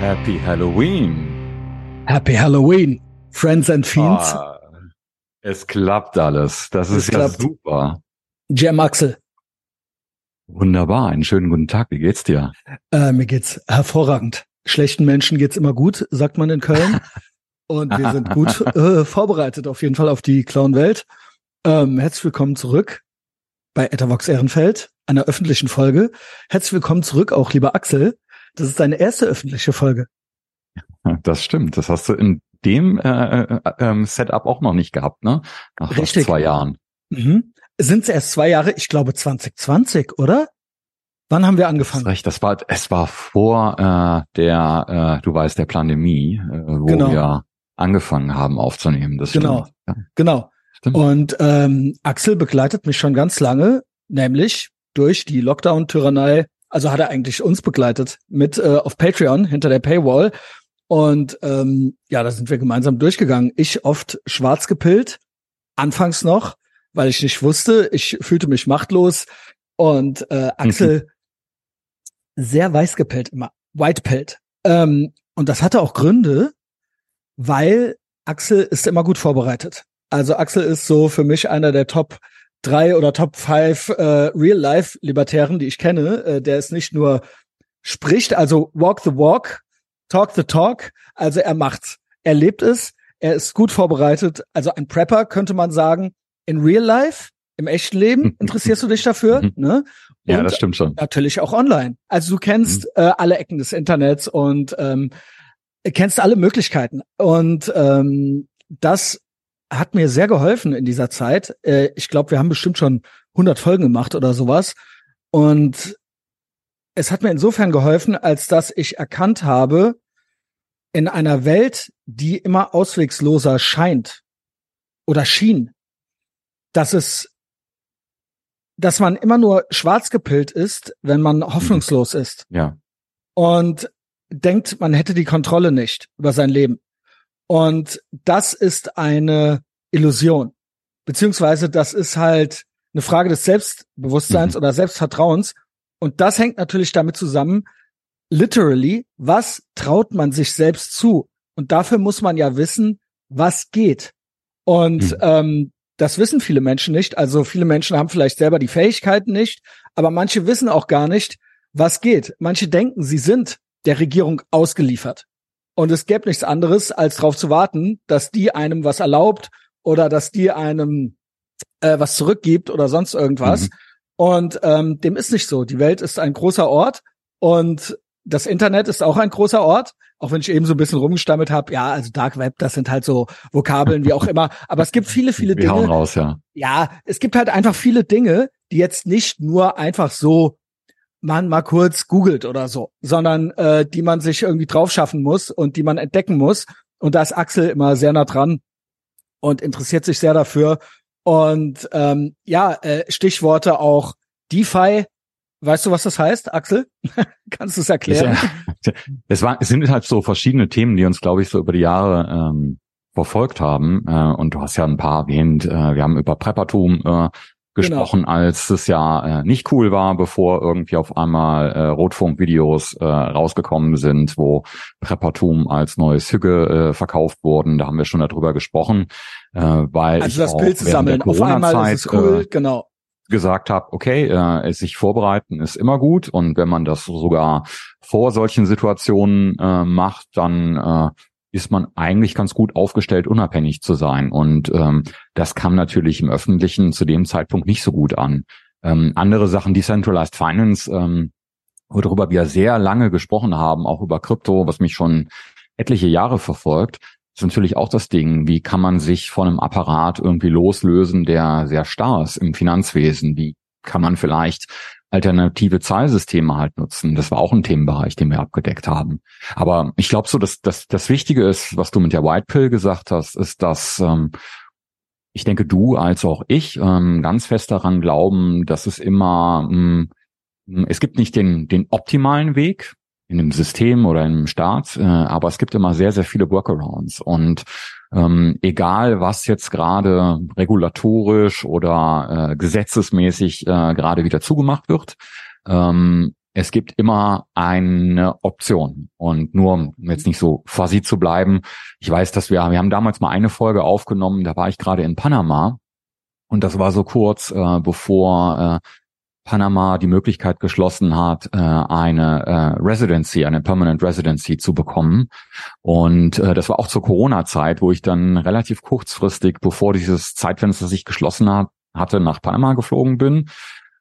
Happy Halloween. Happy Halloween, Friends and Fiends. Ah, es klappt alles. Das ist Es ja klappt. super. Jam Axel, Wunderbar. Einen schönen guten Tag. Wie geht's dir? äh, mir geht's hervorragend. Schlechten Menschen geht's immer gut, sagt man in Köln. Und wir sind gut äh, vorbereitet auf jeden Fall auf die Clown-Welt. Ähm, herzlich willkommen zurück bei Etavox Ehrenfeld, einer öffentlichen Folge. Herzlich willkommen zurück auch, lieber Axel. Das ist deine erste öffentliche Folge. Das stimmt. Das hast du in dem äh, äh, ähm, Setup auch noch nicht gehabt, ne? Nach fast Richtig. zwei Jahren. Mhm. Sind es erst zwei Jahre? Ich glaube 2020, oder? Wann haben wir Das ist angefangen? recht. Das war, es war vor äh, der, äh, du weißt, der Pandemie, äh, wo Genau. wir angefangen haben aufzunehmen. Das Genau. stimmt. Ja, Genau. stimmt. Und ähm, Axel begleitet mich schon ganz lange, nämlich durch die Lockdown-Tyrannei. Also hat er eigentlich uns begleitet mit äh, auf Patreon hinter der Paywall. Und ähm, ja, da sind wir gemeinsam durchgegangen. Ich oft schwarz gepillt, anfangs noch, weil ich nicht wusste. Ich fühlte mich machtlos. Und äh, Axel sehr weiß gepellt immer, white pellt. Ähm, und das hatte auch Gründe, weil Axel ist immer gut vorbereitet. Also Axel ist so für mich einer der Top drei oder Top five äh, Real-Life-Libertären, die ich kenne. Äh, der ist nicht nur spricht, also walk the walk, talk the talk. Also er macht's. Er lebt es. Er ist gut vorbereitet. Also ein Prepper könnte man sagen. In Real Life, im echten Leben, interessierst du dich dafür? Mhm. ne? ja, Und das stimmt schon. natürlich auch online. Also du kennst Mhm. äh, alle Ecken des Internets und ähm, kennst alle Möglichkeiten. Und ähm, das hat mir sehr geholfen in dieser Zeit. Äh, ich glaube, wir haben bestimmt schon 100 Folgen gemacht oder sowas. Und es hat mir insofern geholfen, als dass ich erkannt habe, in einer Welt, die immer auswegsloser scheint oder schien, dass es, dass man immer nur schwarz gepillt ist, wenn man hoffnungslos ist Ja. und denkt, man hätte die Kontrolle nicht über sein Leben. Und das ist eine Illusion. Beziehungsweise das ist halt eine Frage des Selbstbewusstseins Mhm. oder Selbstvertrauens. Und das hängt natürlich damit zusammen, literally, was traut man sich selbst zu? Und dafür muss man ja wissen, was geht. Und Mhm. ähm, das wissen viele Menschen nicht. Also viele Menschen haben vielleicht selber die Fähigkeiten nicht, aber manche wissen auch gar nicht, was geht. Manche denken, sie sind der Regierung ausgeliefert. Und es gäbe nichts anderes, als darauf zu warten, dass die einem was erlaubt oder dass die einem äh, was zurückgibt oder sonst irgendwas. Mhm. Und ähm, dem ist nicht so. Die Welt ist ein großer Ort und das Internet ist auch ein großer Ort. Auch wenn ich eben so ein bisschen rumgestammelt habe, ja, also Dark Web, das sind halt so Vokabeln, wie auch immer. Aber es gibt viele, viele Wir hauen Dinge, raus, ja. ja, es gibt halt einfach viele Dinge, die jetzt nicht nur einfach so man mal kurz googelt oder so, sondern äh, die man sich irgendwie drauf schaffen muss und die man entdecken muss. Und da ist Axel immer sehr nah dran und interessiert sich sehr dafür. Und ähm, ja, äh, Stichworte auch DeFi. Weißt du, was das heißt, Axel? Kannst du es erklären? Es, es, war, es sind halt so verschiedene Themen, die uns, glaube ich, so über die Jahre ähm, verfolgt haben. Äh, und du hast ja ein paar erwähnt. Äh, wir haben über Preppertum äh, gesprochen, als es ja äh, nicht cool war, bevor irgendwie auf einmal äh, Rotfunkvideos äh, rausgekommen sind, wo Preppertum als neues Hüge äh, verkauft wurden. Da haben wir schon darüber gesprochen, äh, weil Also das Bild zu sammeln. Auf einmal ist es cool, äh, genau. gesagt habe, okay, äh, sich vorbereiten ist immer gut und wenn man das sogar vor solchen Situationen äh, macht, dann äh, ist man eigentlich ganz gut aufgestellt, unabhängig zu sein. Und ähm, das kam natürlich im Öffentlichen zu dem Zeitpunkt nicht so gut an. Ähm, andere Sachen, Decentralized Finance, ähm, worüber wir sehr lange gesprochen haben, auch über Krypto, was mich schon etliche Jahre verfolgt, ist natürlich auch das Ding, wie kann man sich von einem Apparat irgendwie loslösen, der sehr starr ist im Finanzwesen? Wie kann man vielleicht alternative Zahlsysteme halt nutzen? Das war auch ein Themenbereich, den wir abgedeckt haben. Aber ich glaube so, dass, dass das Wichtige ist, was du mit der White Pill gesagt hast, ist, dass ähm, ich denke, du als auch ich ähm, ganz fest daran glauben, dass es immer, ähm, es gibt nicht den, den optimalen Weg, in einem System oder in einem Staat, äh, aber es gibt immer sehr, sehr viele Workarounds. Und ähm, egal, was jetzt gerade regulatorisch oder äh, gesetzesmäßig äh, gerade wieder zugemacht wird, ähm, es gibt immer eine Option. Und nur, um jetzt nicht so fuzzy zu bleiben, ich weiß, dass wir, wir haben damals mal eine Folge aufgenommen, da war ich gerade in Panama. Und das war so kurz, äh, bevor äh, Panama die Möglichkeit geschlossen hat, äh, eine äh, Residency, eine Permanent Residency zu bekommen. Und äh, das war auch zur Corona-Zeit, wo ich dann relativ kurzfristig, bevor dieses Zeitfenster sich geschlossen hat, hatte, nach Panama geflogen bin.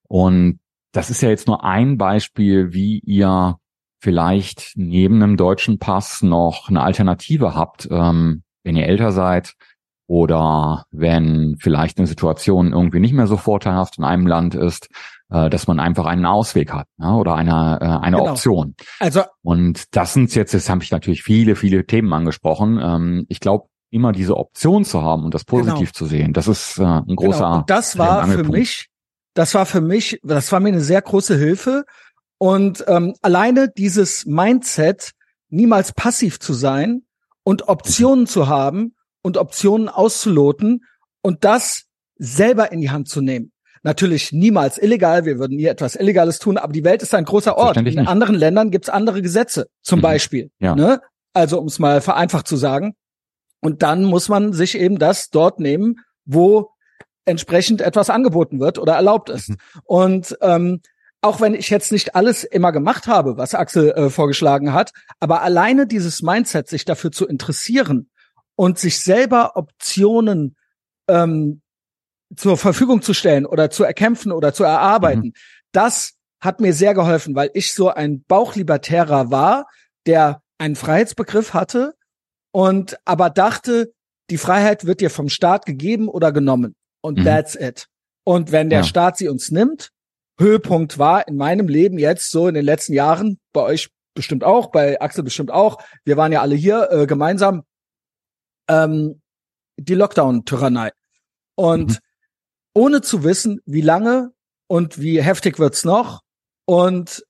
Und das ist ja jetzt nur ein Beispiel, wie ihr vielleicht neben einem deutschen Pass noch eine Alternative habt, ähm, wenn ihr älter seid oder wenn vielleicht eine Situation irgendwie nicht mehr so vorteilhaft in einem Land ist, äh, dass man einfach einen Ausweg hat ja, oder eine, äh, eine genau. Option. Also und das sind jetzt, jetzt habe ich natürlich viele, viele Themen angesprochen. Ähm, ich glaube, immer diese Option zu haben und das positiv genau. zu sehen, das ist äh, ein großer. Genau. Und das war für mich das war für mich, das war mir eine sehr große Hilfe. Und ähm, alleine dieses Mindset, niemals passiv zu sein und Optionen zu haben und Optionen auszuloten und das selber in die Hand zu nehmen. Natürlich niemals illegal, wir würden nie etwas Illegales tun, aber die Welt ist ein großer Ort. In nicht. anderen Ländern gibt's andere Gesetze, zum mhm. Beispiel. Ja. Ne? Also um es mal vereinfacht zu sagen. Und dann muss man sich eben das dort nehmen, wo entsprechend etwas angeboten wird oder erlaubt ist. Mhm. Und ähm, auch wenn ich jetzt nicht alles immer gemacht habe, was Axel äh, vorgeschlagen hat, aber alleine dieses Mindset, sich dafür zu interessieren und sich selber Optionen ähm, zur Verfügung zu stellen oder zu erkämpfen oder zu erarbeiten, mhm. das hat mir sehr geholfen, weil ich so ein Bauchlibertärer war, der einen Freiheitsbegriff hatte und aber dachte, die Freiheit wird dir vom Staat gegeben oder genommen und mhm. that's it. Und wenn der ja. Staat sie uns nimmt, Höhepunkt war in meinem Leben jetzt so in den letzten Jahren, bei euch bestimmt auch, bei Axel bestimmt auch, wir waren ja alle hier äh, gemeinsam, ähm, die Lockdown-Tyrannei. Und mhm. ohne zu wissen, wie lange und wie heftig wird's noch und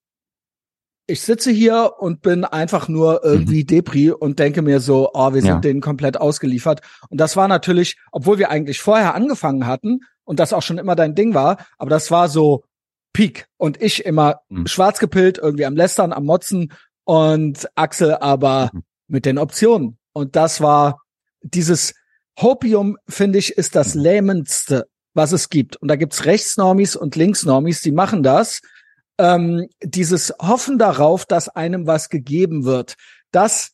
ich sitze hier und bin einfach nur irgendwie mhm. Depri und denke mir so, oh, wir sind ja. denen komplett ausgeliefert. Und das war natürlich, obwohl wir eigentlich vorher angefangen hatten und das auch schon immer dein Ding war, aber das war so Peak und ich immer mhm. schwarz gepillt, irgendwie am Lästern, am Motzen und Axel aber mhm. mit den Optionen. Und das war dieses Hopium, finde ich, ist das mhm. lähmendste, was es gibt. Und da gibt's Rechtsnormis und Linksnormis, die machen das ähm, dieses Hoffen darauf, dass einem was gegeben wird, das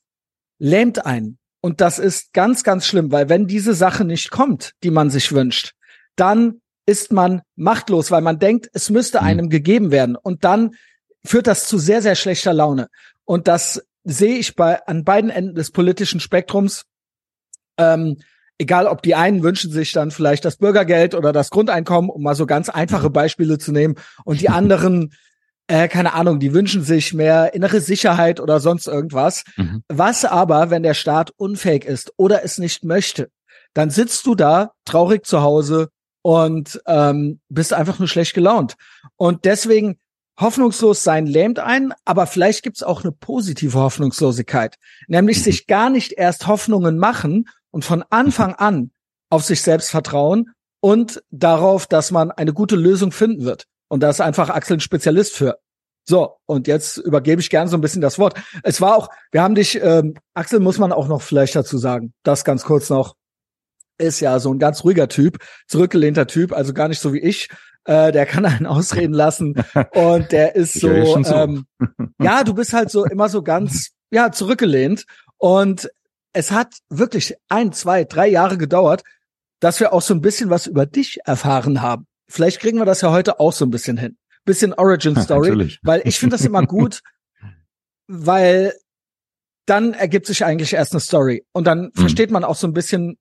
lähmt einen. Und das ist ganz, ganz schlimm, weil wenn diese Sache nicht kommt, die man sich wünscht, dann ist man machtlos, weil man denkt, es müsste mhm. einem gegeben werden. Und dann führt das zu sehr, sehr schlechter Laune. Und das sehe ich bei an beiden Enden des politischen Spektrums. Ähm, egal, ob die einen wünschen sich dann vielleicht das Bürgergeld oder das Grundeinkommen, um mal so ganz einfache. Beispiele zu nehmen, und die anderen äh, keine Ahnung, die wünschen sich mehr innere Sicherheit oder sonst irgendwas. Mhm. Was aber, wenn der Staat unfähig ist oder es nicht möchte, dann sitzt du da traurig zu Hause und ähm, bist einfach nur schlecht gelaunt. Und deswegen hoffnungslos sein lähmt einen, aber vielleicht gibt's auch eine positive Hoffnungslosigkeit, nämlich mhm. sich gar nicht erst Hoffnungen machen und von Anfang an auf sich selbst vertrauen und darauf, dass man eine gute Lösung finden wird. Und da ist einfach Axel ein Spezialist für. So, und jetzt übergebe ich gerne so ein bisschen das Wort. Es war auch, wir haben dich, ähm, Axel muss man auch noch vielleicht dazu sagen, das ganz kurz noch, ist ja so ein ganz ruhiger Typ, zurückgelehnter Typ, also gar nicht so wie ich. Äh, der kann einen ausreden lassen und der ist so, ähm, ja, du bist halt so immer so ganz, ja, zurückgelehnt. Und es hat wirklich ein, zwei, drei Jahre gedauert, dass wir auch so ein bisschen was über dich erfahren haben. Vielleicht kriegen wir das ja heute auch so ein bisschen hin. Bisschen Origin Story, ja, weil ich finde das immer gut, weil dann ergibt sich eigentlich erst eine Story und dann mhm. versteht man auch so ein bisschen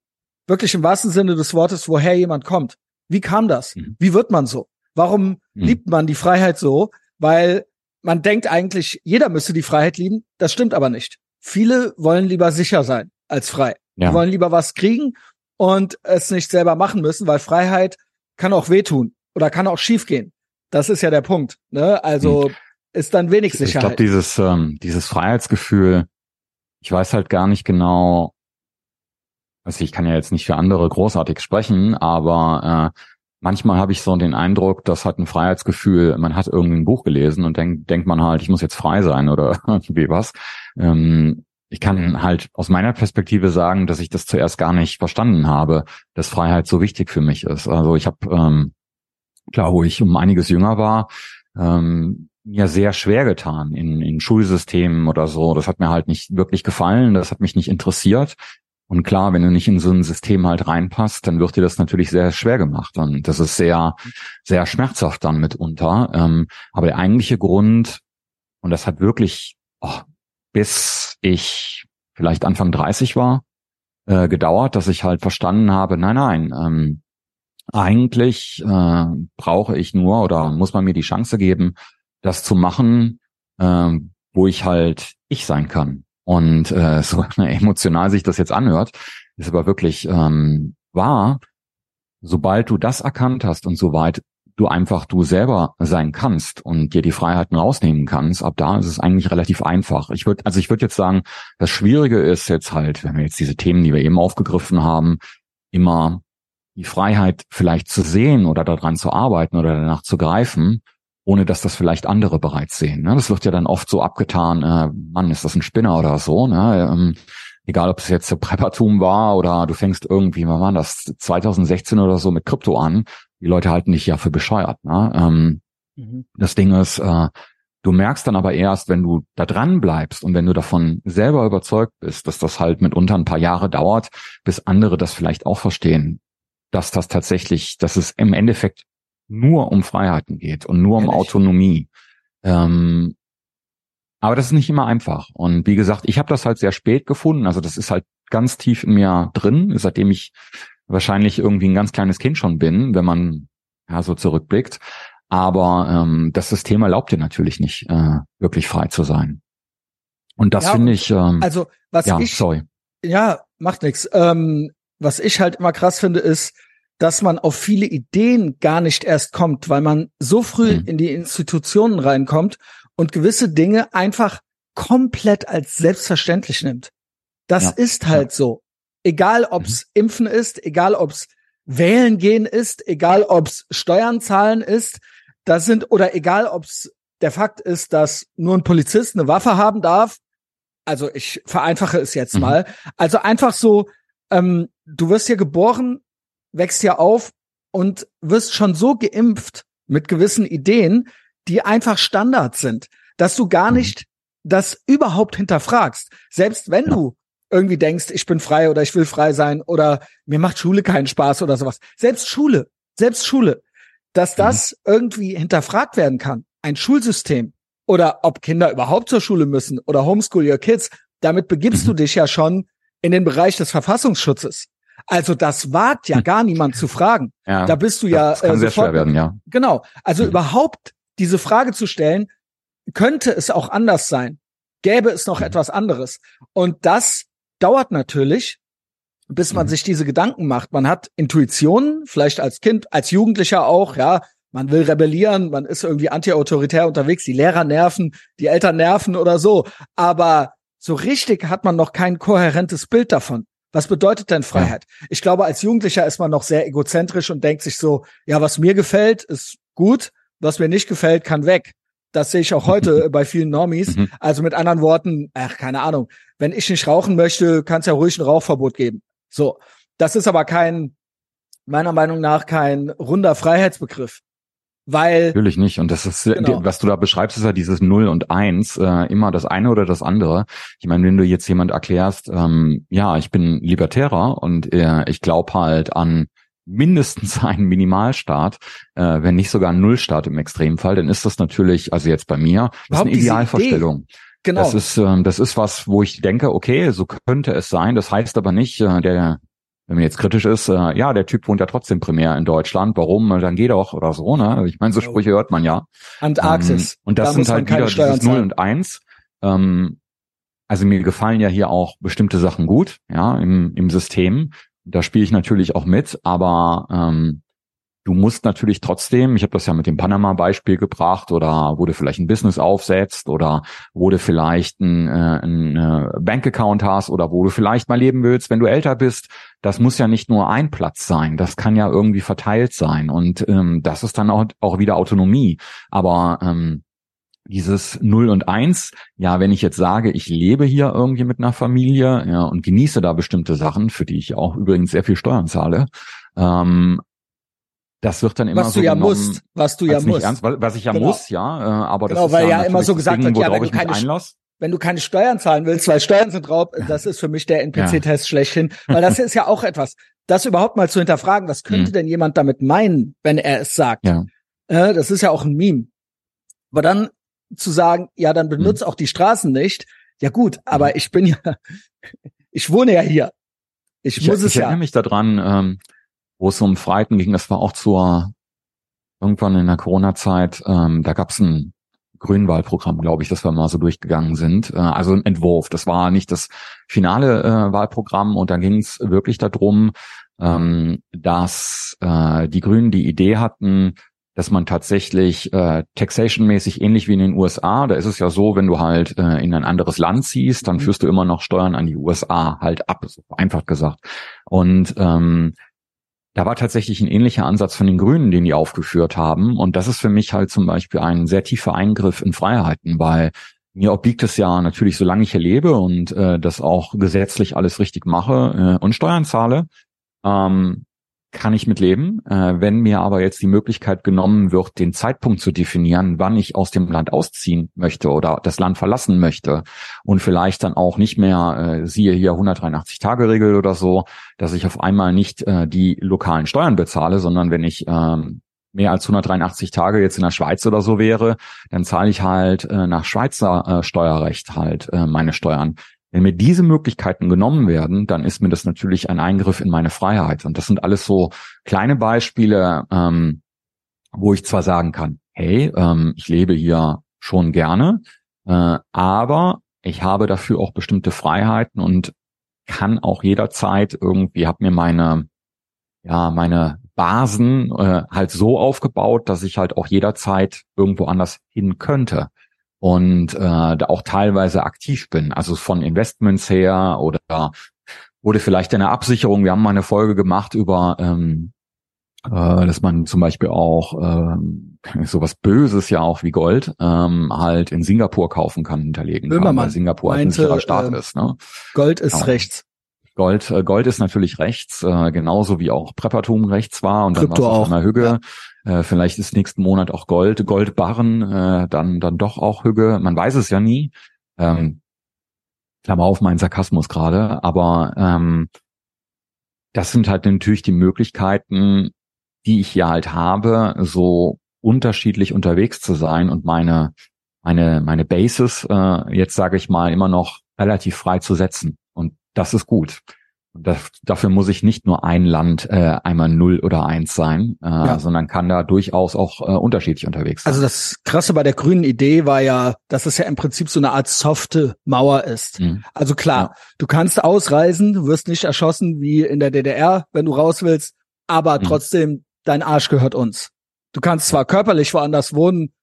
wirklich im wahrsten Sinne des Wortes, woher jemand kommt. Wie kam das? Mhm. Wie wird man so? Warum mhm. liebt man die Freiheit so? Weil man denkt eigentlich, jeder müsste die Freiheit lieben. Das stimmt aber nicht. Viele wollen lieber sicher sein als frei. Ja. Die wollen lieber was kriegen und es nicht selber machen müssen, weil Freiheit kann auch wehtun oder kann auch schiefgehen. Das ist ja der Punkt. Ne? Also hm. ist dann wenig Sicherheit. Ich glaube, dieses, ähm, dieses Freiheitsgefühl, ich weiß halt gar nicht genau, also ich kann ja jetzt nicht für andere großartig sprechen, aber äh, manchmal habe ich so den Eindruck, das hat ein Freiheitsgefühl, man hat irgendwie ein Buch gelesen und denkt, denkt man halt, ich muss jetzt frei sein oder wie was. Ähm, ich kann halt aus meiner Perspektive sagen, dass ich das zuerst gar nicht verstanden habe, dass Freiheit so wichtig für mich ist. Also ich habe, ähm, klar, wo ich um einiges jünger war, ähm, mir sehr schwer getan in, in Schulsystemen oder so. Das hat mir halt nicht wirklich gefallen, das hat mich nicht interessiert. Und klar, wenn du nicht in so ein System halt reinpasst, dann wird dir das natürlich sehr schwer gemacht. Und das ist sehr, sehr schmerzhaft dann mitunter. Ähm, aber der eigentliche Grund, und das hat wirklich oh, bis ich vielleicht Anfang 30 war, äh, gedauert, dass ich halt verstanden habe, nein, nein, ähm, eigentlich äh, brauche ich nur oder muss man mir die Chance geben, das zu machen, äh, wo ich halt ich sein kann. Und äh, so emotional sich das jetzt anhört, ist aber wirklich ähm, wahr. Sobald du das erkannt hast und soweit du einfach du selber sein kannst und dir die Freiheiten rausnehmen kannst, ab da ist es eigentlich relativ einfach. Ich würde, also ich würde jetzt sagen, das Schwierige ist jetzt halt, wenn wir jetzt diese Themen, die wir eben aufgegriffen haben, immer die Freiheit vielleicht zu sehen oder daran zu arbeiten oder danach zu greifen, ohne dass das vielleicht andere bereits sehen. Ne? Das wird ja dann oft so abgetan, äh, Mann, ist das ein Spinner oder so. Ne? Ähm, egal, ob es jetzt Preppertum war oder du fängst irgendwie, wann war das, 2016 oder so mit Krypto an die Leute halten dich ja für bescheuert. Ne? Ähm, mhm. Das Ding ist, äh, du merkst dann aber erst, wenn du da dran bleibst und wenn du davon selber überzeugt bist, dass das halt mitunter ein paar Jahre dauert, bis andere das vielleicht auch verstehen, dass das tatsächlich, dass es im Endeffekt nur um Freiheiten geht und nur um Ehrlich? Autonomie. Ähm, aber das ist nicht immer einfach. Und wie gesagt, ich habe das halt sehr spät gefunden. Also das ist halt ganz tief in mir drin, seitdem ich wahrscheinlich irgendwie ein ganz kleines Kind schon bin, wenn man ja so zurückblickt. Aber ähm, das System erlaubt dir natürlich nicht, äh, wirklich frei zu sein. Und das ja, finde ich. Ähm, also was ja, ich, sorry. Ja, macht nichts. Ähm, was ich halt immer krass finde, ist, dass man auf viele Ideen gar nicht erst kommt, weil man so früh mhm. in die Institutionen reinkommt und gewisse Dinge einfach komplett als selbstverständlich nimmt. Das ja, ist halt ja. so. Egal ob's mhm. Impfen ist, egal ob's Wählen gehen ist, egal ob's Steuern zahlen ist, das sind, oder egal ob's der Fakt ist, dass nur ein Polizist eine Waffe haben darf. Also ich vereinfache es jetzt mhm. mal. Also einfach so, ähm, du wirst hier geboren, wächst hier auf und wirst schon so geimpft mit gewissen Ideen, die einfach Standard sind, dass du gar mhm. nicht das überhaupt hinterfragst. Selbst wenn ja. du irgendwie denkst, ich bin frei oder ich will frei sein oder mir macht Schule keinen Spaß oder sowas. Selbst Schule, selbst Schule, dass mhm. das mhm. irgendwie hinterfragt werden kann. Ein Schulsystem oder ob Kinder überhaupt zur Schule müssen oder homeschool your kids, damit begibst mhm. du dich ja schon in den Bereich des Verfassungsschutzes. Also das wagt ja hm. gar niemand zu fragen. Ja, da bist du ja. Das kann äh, sehr schwer werden, ja. Genau. Also mhm. überhaupt diese Frage zu stellen, könnte es auch anders sein? Gäbe es noch mhm. etwas anderes? Und das dauert natürlich, bis man mhm. sich diese Gedanken macht. Man hat Intuitionen, vielleicht als Kind, als Jugendlicher auch, ja. Man will rebellieren, man ist irgendwie antiautoritär unterwegs, die Lehrer nerven, die Eltern nerven oder so. Aber so richtig hat man noch kein kohärentes Bild davon. Was bedeutet denn Freiheit? Ja. Ich glaube, als Jugendlicher ist man noch sehr egozentrisch und denkt sich so, ja, was mir gefällt, ist gut, was mir nicht gefällt, kann weg. Das sehe ich auch heute bei vielen Normies. Mhm. Also mit anderen Worten, ach, keine Ahnung. Wenn ich nicht rauchen möchte, kann es ja ruhig ein Rauchverbot geben. So. Das ist aber kein, meiner Meinung nach, kein runder Freiheitsbegriff. Weil. Natürlich nicht. Und das ist, genau. was du da beschreibst, ist ja dieses Null und Eins, äh, immer das eine oder das andere. Ich meine, wenn du jetzt jemand erklärst, ähm, ja, ich bin Libertärer und äh, ich glaube halt an mindestens einen Minimalstart, äh, wenn nicht sogar einen Nullstart im Extremfall, dann ist das natürlich, also jetzt bei mir, das ist eine Idealvorstellung. Genau. Das ist, ähm, das ist was, wo ich denke, okay, so könnte es sein. Das heißt aber nicht, äh, der, wenn man jetzt kritisch ist, äh, ja, der Typ wohnt ja trotzdem primär in Deutschland. Warum? Dann geht doch oder so, ne? Ich meine, so Sprüche hört man ja. Antarktis. Ähm, und das da sind halt wieder dieses Null und Eins. Ähm, also mir gefallen ja hier auch bestimmte Sachen gut, ja, im, im System. Da spiele ich natürlich auch mit, aber ähm, du musst natürlich trotzdem, ich habe das ja mit dem Panama-Beispiel gebracht, oder wo du vielleicht ein Business aufsetzt oder wo du vielleicht ein, äh, ein äh, Bankaccount hast oder wo du vielleicht mal leben willst, wenn du älter bist, das muss ja nicht nur ein Platz sein, das kann ja irgendwie verteilt sein und ähm, das ist dann auch, auch wieder Autonomie. Aber ähm, dieses Null und Eins, ja, wenn ich jetzt sage, ich lebe hier irgendwie mit einer Familie ja, und genieße da bestimmte Sachen, für die ich auch übrigens sehr viel Steuern zahle, ähm, das wird dann immer was so du ja genommen, musst, was du ja musst. Ernst, was, ich ja Genau. muss, ja, äh, aber das Genau, ist weil ja, ja immer so gesagt Ding, wird, ja, wenn du ich keine einlasse. wenn du keine Steuern zahlen willst, weil Steuern sind drauf, das ist für mich der NPC-Test schlechthin, weil das ist ja auch etwas, das überhaupt mal zu hinterfragen, was könnte Mhm. denn jemand damit meinen, wenn er es sagt? Ja. Äh, das ist ja auch ein Meme. Aber dann zu sagen, ja, dann benutzt auch die Straßen nicht, ja gut, aber Mhm. ich bin ja, ich wohne ja hier. Ich, Ich, muss ich es erinnere ja. mich daran, ähm, wo es um Freiten ging, das war auch zur irgendwann in der Corona-Zeit, ähm, da gab es ein Grünwahlprogramm, glaube ich, das wir mal so durchgegangen sind. Äh, also ein Entwurf. Das war nicht das finale äh, Wahlprogramm und da ging es wirklich darum, ähm, dass äh, die Grünen die Idee hatten, dass man tatsächlich äh, taxation-mäßig ähnlich wie in den USA, da ist es ja so, wenn du halt äh, in ein anderes Land ziehst, dann Mhm. führst du immer noch Steuern an die USA halt ab, so einfach gesagt. Und ähm, da war tatsächlich ein ähnlicher Ansatz von den Grünen, den die aufgeführt haben. Und das ist für mich halt zum Beispiel ein sehr tiefer Eingriff in Freiheiten, weil mir obliegt es ja natürlich, solange ich hier lebe und äh, das auch gesetzlich alles richtig mache äh, und Steuern zahle, ähm, kann ich mit leben. Äh, wenn mir aber jetzt die Möglichkeit genommen wird, den Zeitpunkt zu definieren, wann ich aus dem Land ausziehen möchte oder das Land verlassen möchte und vielleicht dann auch nicht mehr, äh, siehe hier 183-Tage-Regel oder so, dass ich auf einmal nicht äh, die lokalen Steuern bezahle, sondern wenn ich ähm, mehr als 183 Tage jetzt in der Schweiz oder so wäre, dann zahle ich halt äh, nach Schweizer äh, Steuerrecht halt äh, meine Steuern. Wenn mir diese Möglichkeiten genommen werden, dann ist mir das natürlich ein Eingriff in meine Freiheit. Und das sind alles so kleine Beispiele, ähm, wo ich zwar sagen kann, hey, ähm, ich lebe hier schon gerne, äh, aber ich habe dafür auch bestimmte Freiheiten und kann auch jederzeit irgendwie, habe mir meine, ja, meine Basen äh, halt so aufgebaut, dass ich halt auch jederzeit irgendwo anders hin könnte und äh, da auch teilweise aktiv bin, also von Investments her oder wurde vielleicht eine Absicherung. Wir haben mal eine Folge gemacht über, ähm, äh, dass man zum Beispiel auch ähm, sowas Böses ja auch wie Gold ähm, halt in Singapur kaufen kann, hinterlegen kann, Böhmermann weil Singapur halt ein meinte, sicherer Staat äh, ist. Ne? Gold ist Genau. rechts. Gold, äh, Gold ist natürlich rechts, äh, genauso wie auch Preppertum rechts war und dann war Krypto es auf auch, einmal Hügge. Äh, vielleicht ist nächsten Monat auch Gold, Goldbarren, äh, dann dann doch auch Hügge. Man weiß es ja nie. Ähm, Klammer auf meinen Sarkasmus gerade, aber ähm, das sind halt natürlich die Möglichkeiten, die ich hier halt habe, so unterschiedlich unterwegs zu sein und meine meine meine Bases äh, jetzt sage ich mal immer noch relativ frei zu setzen und das ist gut. Das, dafür muss ich nicht nur ein Land äh, einmal null oder eins sein, äh, Ja. sondern kann da durchaus auch äh, unterschiedlich unterwegs sein. Also das Krasse bei der grünen Idee war ja, dass es ja im Prinzip so eine Art softe Mauer ist. Mhm. Also klar, du kannst ausreisen, du wirst nicht erschossen wie in der DDR, wenn du raus willst, aber Mhm. trotzdem, dein Arsch gehört uns. Du kannst zwar körperlich woanders wohnen,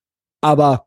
aber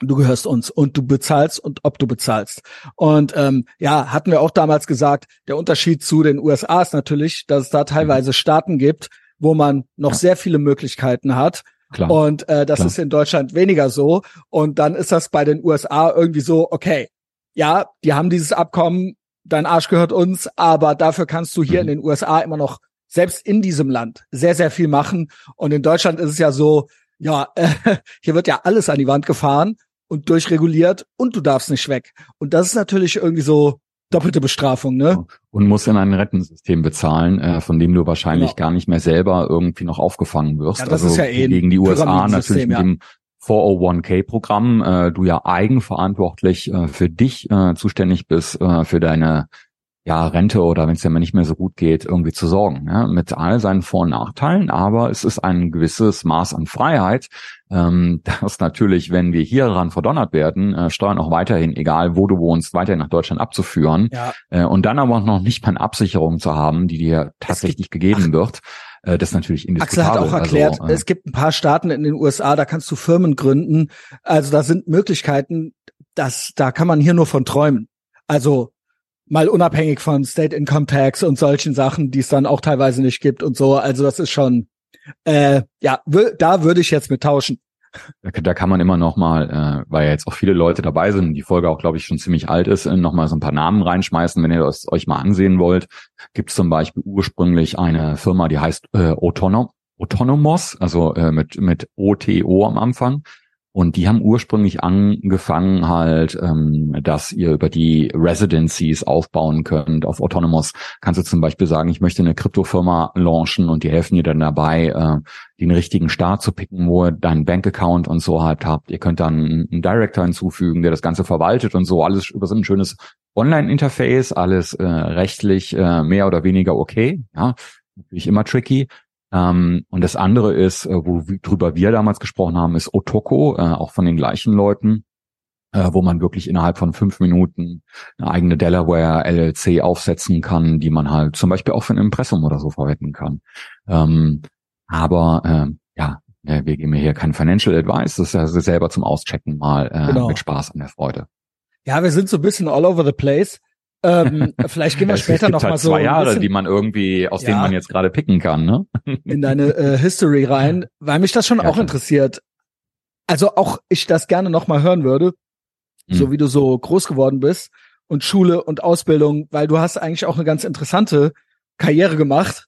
du gehörst uns und du bezahlst und ob du bezahlst. Und ähm, ja, hatten wir auch damals gesagt, der Unterschied zu den USA ist natürlich, dass es da teilweise Staaten gibt, wo man noch Ja. sehr viele Möglichkeiten hat. Klar. Und äh, das Klar. ist in Deutschland weniger so. Und dann ist das bei den USA irgendwie so, okay, ja, die haben dieses Abkommen, dein Arsch gehört uns, aber dafür kannst du hier Mhm. in den USA immer noch, selbst in diesem Land, sehr, sehr viel machen. Und in Deutschland ist es ja so, ja, äh, hier wird ja alles an die Wand gefahren und durchreguliert und du darfst nicht weg. Und das ist natürlich irgendwie so doppelte Bestrafung, ne? und muss in ein Rentensystem bezahlen, äh, von dem du wahrscheinlich Genau. gar nicht mehr selber irgendwie noch aufgefangen wirst. Ja, das also ist ja eh gegen die USA natürlich mit ja. dem 401k-Programm, äh, du ja eigenverantwortlich äh, für dich äh, zuständig bist, äh, für deine ja, Rente oder wenn es dir mal nicht mehr so gut geht, irgendwie zu sorgen. Ja? Mit all seinen Vor- und Nachteilen, aber es ist ein gewisses Maß an Freiheit, ähm, dass natürlich, wenn wir hieran verdonnert werden, äh, Steuern auch weiterhin, egal wo du wohnst, weiterhin nach Deutschland abzuführen Ja. äh, und dann aber noch nicht mal eine Absicherung zu haben, die dir tatsächlich gegeben wird. Äh, das ist natürlich indiskutabel. Axel hat auch erklärt, also, äh, es gibt ein paar Staaten in den USA, da kannst du Firmen gründen. Also da sind Möglichkeiten, dass da kann man hier nur von träumen. Also mal unabhängig von State Income Tax und solchen Sachen, die es dann auch teilweise nicht gibt und so. Also das ist schon, äh, ja, da würde ich jetzt mit tauschen. Da, da kann man immer noch mal, äh, weil ja jetzt auch viele Leute dabei sind, die Folge auch, glaube ich, schon ziemlich alt ist, äh, noch mal so ein paar Namen reinschmeißen, wenn ihr das euch mal ansehen wollt. Gibt es zum Beispiel ursprünglich eine Firma, die heißt äh, Autonom, Autonomos, also äh, mit, mit OTO am Anfang. Und die haben ursprünglich angefangen halt, ähm, dass ihr über die Residencies aufbauen könnt. Auf Autonomous kannst du zum Beispiel sagen, ich möchte eine Kryptofirma launchen und die helfen dir dann dabei, äh, den richtigen Start zu picken, wo ihr deinen Bankaccount und so halt habt. Ihr könnt dann einen Director hinzufügen, der das Ganze verwaltet und so. Alles über so ein schönes Online-Interface, alles äh, rechtlich äh, mehr oder weniger okay. Ja, natürlich immer tricky. Ähm, und das andere ist, äh, worüber wir damals gesprochen haben, ist Otoko, äh, auch von den gleichen Leuten, äh, wo man wirklich innerhalb von fünf Minuten eine eigene Delaware LLC aufsetzen kann, die man halt zum Beispiel auch für ein Impressum oder so verwenden kann. Ähm, aber äh, ja, äh, wir geben hier kein Financial Advice, das ist ja selber zum Auschecken mal äh, genau. mit Spaß an der Freude. Ja, wir sind so ein bisschen all over the place. Ähm, vielleicht gehen wir später noch halt mal so zwei Jahre, die man irgendwie aus ja, denen man jetzt gerade picken kann, ne? in deine äh, History rein, weil mich das schon ja, auch interessiert. Also auch ich das gerne noch mal hören würde, mhm. so wie du so groß geworden bist und Schule und Ausbildung, weil du hast eigentlich auch eine ganz interessante Karriere gemacht,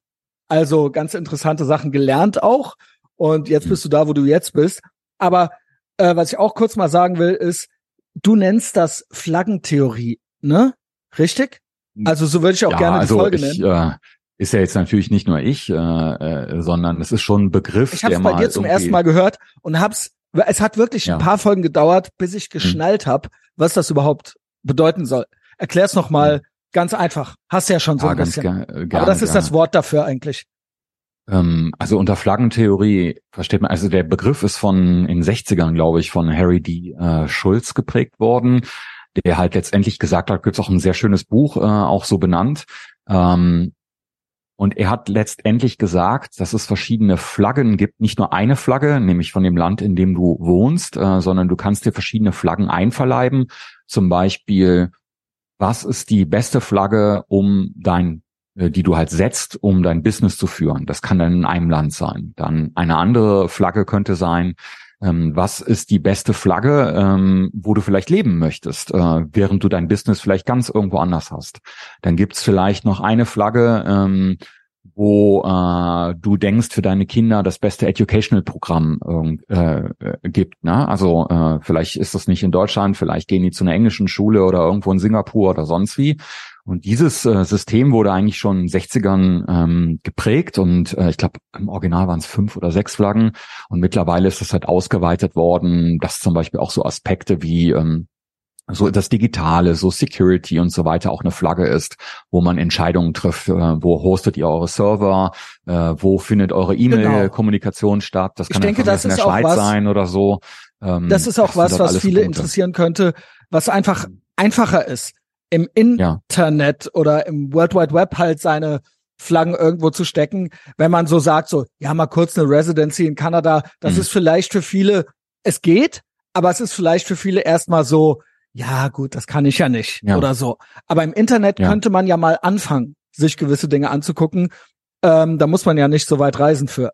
also ganz interessante Sachen gelernt auch und jetzt mhm. bist du da, wo du jetzt bist. Aber äh, was ich auch kurz mal sagen will, ist, du nennst das Flaggentheorie, ne? Richtig? Also so würde ich auch ja, gerne die also Folge ich, nennen. Äh, ist ja jetzt natürlich nicht nur ich, äh, äh, sondern es ist schon ein Begriff, ich hab's der bei dir zum ersten Mal gehört und hab's. Es hat wirklich ja. ein paar Folgen gedauert, bis ich hm. geschnallt hm. habe, was das überhaupt bedeuten soll. Erklär's noch mal hm. ganz einfach. Hast ja schon so ja, ein bisschen. Ger gerne, Aber das ist gerne. das Wort dafür eigentlich. Ähm, also unter Flaggentheorie versteht man, also der Begriff ist von in 60ern, glaube ich, von Harry D. Äh, Schulz geprägt worden der halt letztendlich gesagt hat, gibt es auch ein sehr schönes Buch, äh, auch so benannt. Ähm, und er hat letztendlich gesagt, dass es verschiedene Flaggen gibt, nicht nur eine Flagge, nämlich von dem Land, in dem du wohnst, äh, sondern du kannst dir verschiedene Flaggen einverleiben. Zum Beispiel, was ist die beste Flagge, um dein äh, die du halt setzt, um dein Business zu führen. Das kann dann in einem Land sein. Dann eine andere Flagge könnte sein, ähm, was ist die beste Flagge, ähm, wo du vielleicht leben möchtest, äh, während du dein Business vielleicht ganz irgendwo anders hast. Dann gibt's vielleicht noch eine Flagge, ähm, wo äh, du denkst für deine Kinder das beste Educational-Programm äh, äh, gibt. Ne? Also äh, vielleicht ist das nicht in Deutschland, vielleicht gehen die zu einer englischen Schule oder irgendwo in Singapur oder sonst wie. Und dieses äh, System wurde eigentlich schon in den 60ern ähm, geprägt und äh, ich glaube, im Original waren es fünf oder sechs Flaggen und mittlerweile ist es halt ausgeweitet worden, dass zum Beispiel auch so Aspekte wie ähm, so das Digitale, so Security und so weiter auch eine Flagge ist, wo man Entscheidungen trifft, äh, wo hostet ihr eure Server, äh, wo findet eure genau. E-Mail-Kommunikation genau. statt. Das kann ich denke, das in der Schweiz was, sein oder so. Ähm, das ist auch das was, was viele interessieren könnte, was einfach einfacher ist im Internet ja. oder im World Wide Web halt seine Flaggen irgendwo zu stecken, wenn man so sagt, so, ja, mal kurz eine Residency in Kanada, das mhm. ist vielleicht für viele, es geht, aber es ist vielleicht für viele erstmal so, ja, gut, das kann ich ja nicht ja. oder so. Aber im Internet ja. könnte man ja mal anfangen, sich gewisse Dinge anzugucken. Ähm, da muss man ja nicht so weit reisen für.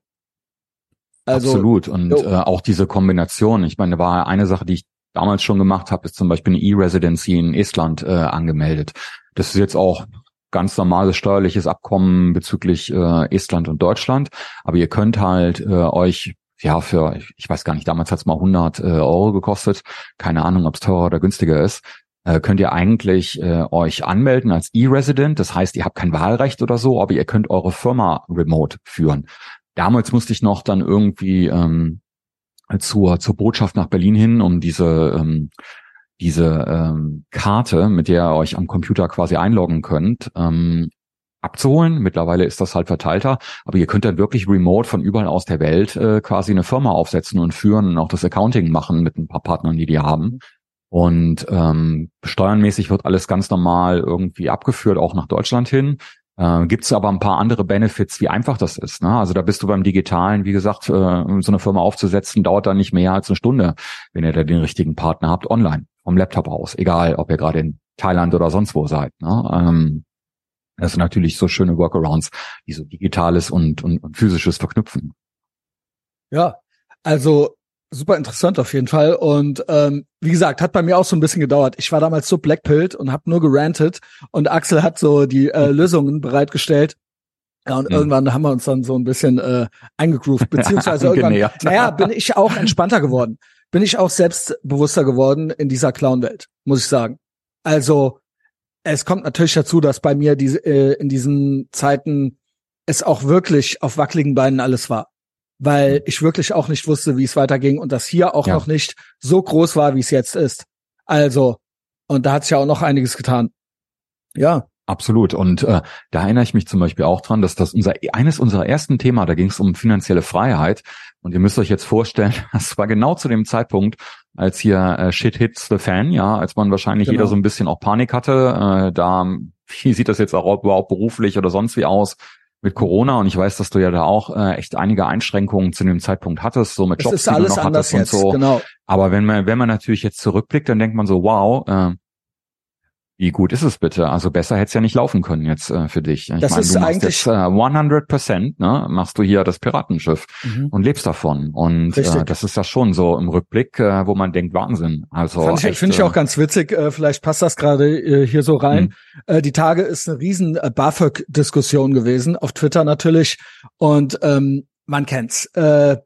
Also, Absolut. Und äh, auch diese Kombination. Ich meine, war eine Sache, die ich damals schon gemacht habe, ist zum Beispiel eine E-Residency in Estland äh, angemeldet. Das ist jetzt auch ganz normales steuerliches Abkommen bezüglich äh, Estland und Deutschland. Aber ihr könnt halt äh, euch ja für, ich weiß gar nicht, damals hat es mal 100 äh, Euro gekostet. Keine Ahnung, ob es teurer oder günstiger ist. Äh, könnt ihr eigentlich äh, euch anmelden als E-Resident. Das heißt, ihr habt kein Wahlrecht oder so, aber ihr könnt eure Firma remote führen. Damals musste ich noch dann irgendwie ähm, zur, zur Botschaft nach Berlin hin, um diese, ähm, diese ähm, Karte, mit der ihr euch am Computer quasi einloggen könnt, ähm, abzuholen. Mittlerweile ist das halt verteilter, aber ihr könnt dann wirklich remote von überall aus der Welt äh, quasi eine Firma aufsetzen und führen und auch das Accounting machen mit ein paar Partnern, die die haben. Und ähm, steuernmäßig wird alles ganz normal irgendwie abgeführt, auch nach Deutschland hin. Äh, Gibt es aber ein paar andere Benefits, wie einfach das ist. Ne? Also da bist du beim Digitalen, wie gesagt, äh, so eine Firma aufzusetzen, dauert dann nicht mehr als eine Stunde, wenn ihr da den richtigen Partner habt, online, vom Laptop aus. Egal, ob ihr gerade in Thailand oder sonst wo seid. Ne? Ähm, das sind natürlich so schöne Workarounds, die so digitales und, und, und physisches verknüpfen. Ja, also super interessant auf jeden Fall. Und ähm, wie gesagt, hat bei mir auch so ein bisschen gedauert. Ich war damals so blackpilled und habe nur gerantet und Axel hat so die äh, mhm. Lösungen bereitgestellt. Ja, und mhm. irgendwann haben wir uns dann so ein bisschen äh, eingegroovt, beziehungsweise irgendwann, naja, bin ich auch entspannter geworden. Bin ich auch selbstbewusster geworden in dieser Clown-Welt, muss ich sagen. Also, es kommt natürlich dazu, dass bei mir diese, äh, in diesen Zeiten es auch wirklich auf wackeligen Beinen alles war weil ich wirklich auch nicht wusste, wie es weiterging und das hier auch ja. noch nicht so groß war, wie es jetzt ist. Also, und da hat sich ja auch noch einiges getan. Ja. Absolut. Und äh, da erinnere ich mich zum Beispiel auch dran, dass das unser eines unserer ersten Thema, da ging es um finanzielle Freiheit. Und ihr müsst euch jetzt vorstellen, das war genau zu dem Zeitpunkt, als hier äh, Shit hits the Fan, ja, als man wahrscheinlich genau. jeder so ein bisschen auch Panik hatte. Äh, da, wie sieht das jetzt auch überhaupt beruflich oder sonst wie aus? Mit Corona und ich weiß, dass du ja da auch äh, echt einige Einschränkungen zu dem Zeitpunkt hattest, so mit Jobs, die du noch hattest und so. Genau. Aber wenn man wenn man natürlich jetzt zurückblickt, dann denkt man so, wow, äh, wie gut ist es bitte? Also besser hätte es ja nicht laufen können jetzt äh, für dich. Ich das meine, ist du machst eigentlich jetzt, äh, 100 Prozent, ne, machst du hier das Piratenschiff mhm. und lebst davon. Und äh, das ist ja schon so im Rückblick, äh, wo man denkt, Wahnsinn. Also finde ich äh, auch ganz witzig. Äh, vielleicht passt das gerade äh, hier so rein. Mhm. Äh, die Tage ist eine riesen äh, BAföG-Diskussion gewesen auf Twitter natürlich und ähm, man kennt's. Äh,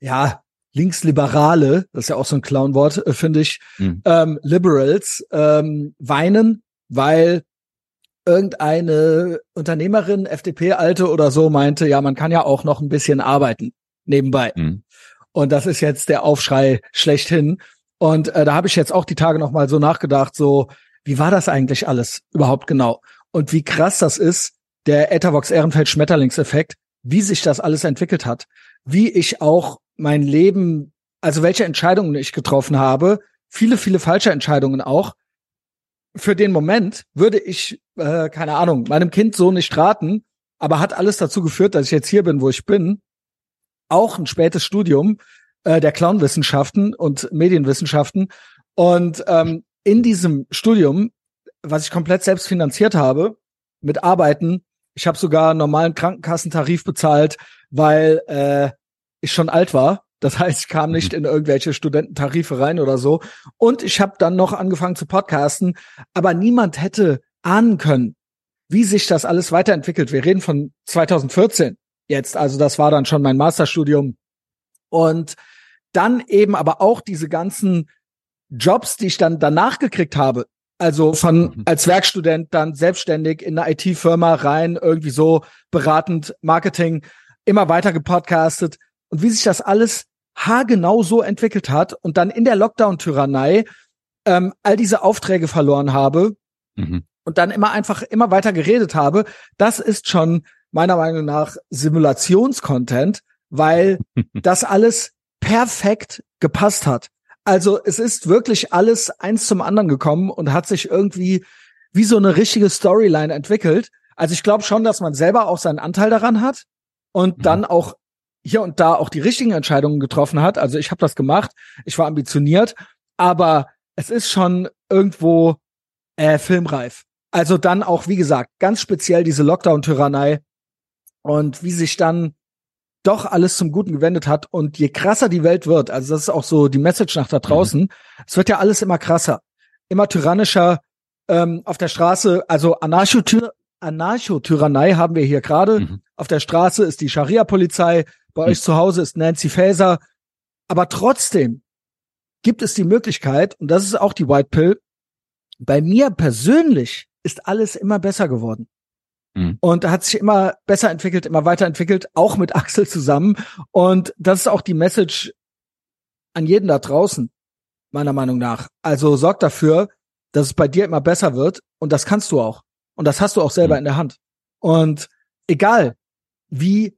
ja, Linksliberale, das ist ja auch so ein Clownwort, äh, finde ich, mhm. ähm, Liberals ähm, weinen, weil irgendeine Unternehmerin, FDP-Alte oder so meinte, ja, man kann ja auch noch ein bisschen arbeiten nebenbei. Mhm. Und das ist jetzt der Aufschrei schlechthin. Und äh, da habe ich jetzt auch die Tage noch mal so nachgedacht, so wie war das eigentlich alles überhaupt genau? Und wie krass das ist, der Etavox Ehrenfeld Schmetterlingseffekt, wie sich das alles entwickelt hat, wie ich auch mein Leben, also welche Entscheidungen ich getroffen habe, viele, viele falsche Entscheidungen auch. Für den Moment würde ich, äh, keine Ahnung, meinem Kind so nicht raten, aber hat alles dazu geführt, dass ich jetzt hier bin, wo ich bin. Auch ein spätes Studium äh, der Clownwissenschaften und Medienwissenschaften. Und ähm, in diesem Studium, was ich komplett selbst finanziert habe, mit Arbeiten, ich habe sogar einen normalen Krankenkassentarif bezahlt, weil äh, ich schon alt war. Das heißt, ich kam nicht mhm. in irgendwelche Studententarife rein oder so. Und ich habe dann noch angefangen zu podcasten, aber niemand hätte ahnen können, wie sich das alles weiterentwickelt. Wir reden von 2014 jetzt, also das war dann schon mein Masterstudium. Und dann eben aber auch diese ganzen Jobs, die ich dann danach gekriegt habe. Also von mhm. als Werkstudent dann selbstständig in eine IT-Firma rein, irgendwie so beratend, Marketing, immer weiter gepodcastet und wie sich das alles haargenau so entwickelt hat und dann in der Lockdown-Tyrannei ähm, all diese Aufträge verloren habe mhm. und dann immer einfach immer weiter geredet habe, das ist schon meiner Meinung nach Simulationscontent, weil das alles perfekt gepasst hat. Also es ist wirklich alles eins zum anderen gekommen und hat sich irgendwie wie so eine richtige Storyline entwickelt. Also ich glaube schon, dass man selber auch seinen Anteil daran hat und mhm. dann auch hier und da auch die richtigen Entscheidungen getroffen hat. Also ich habe das gemacht, ich war ambitioniert, aber es ist schon irgendwo äh, filmreif. Also dann auch, wie gesagt, ganz speziell diese Lockdown-Tyrannei und wie sich dann doch alles zum Guten gewendet hat. Und je krasser die Welt wird, also das ist auch so die Message nach da draußen, mhm. es wird ja alles immer krasser, immer tyrannischer ähm, auf der Straße, also Anarcho-Tyrannei Anarcho haben wir hier gerade. Mhm. Auf der Straße ist die Scharia-Polizei, bei hm. euch zu Hause ist Nancy Faeser. Aber trotzdem gibt es die Möglichkeit, und das ist auch die White Pill, bei mir persönlich ist alles immer besser geworden. Mhm. Und hat sich immer besser entwickelt, immer weiterentwickelt, auch mit Axel zusammen. Und das ist auch die Message an jeden da draußen, meiner Meinung nach. Also sorg dafür, dass es bei dir immer besser wird. Und das kannst du auch. Und das hast du auch selber mhm. in der Hand. Und egal, wie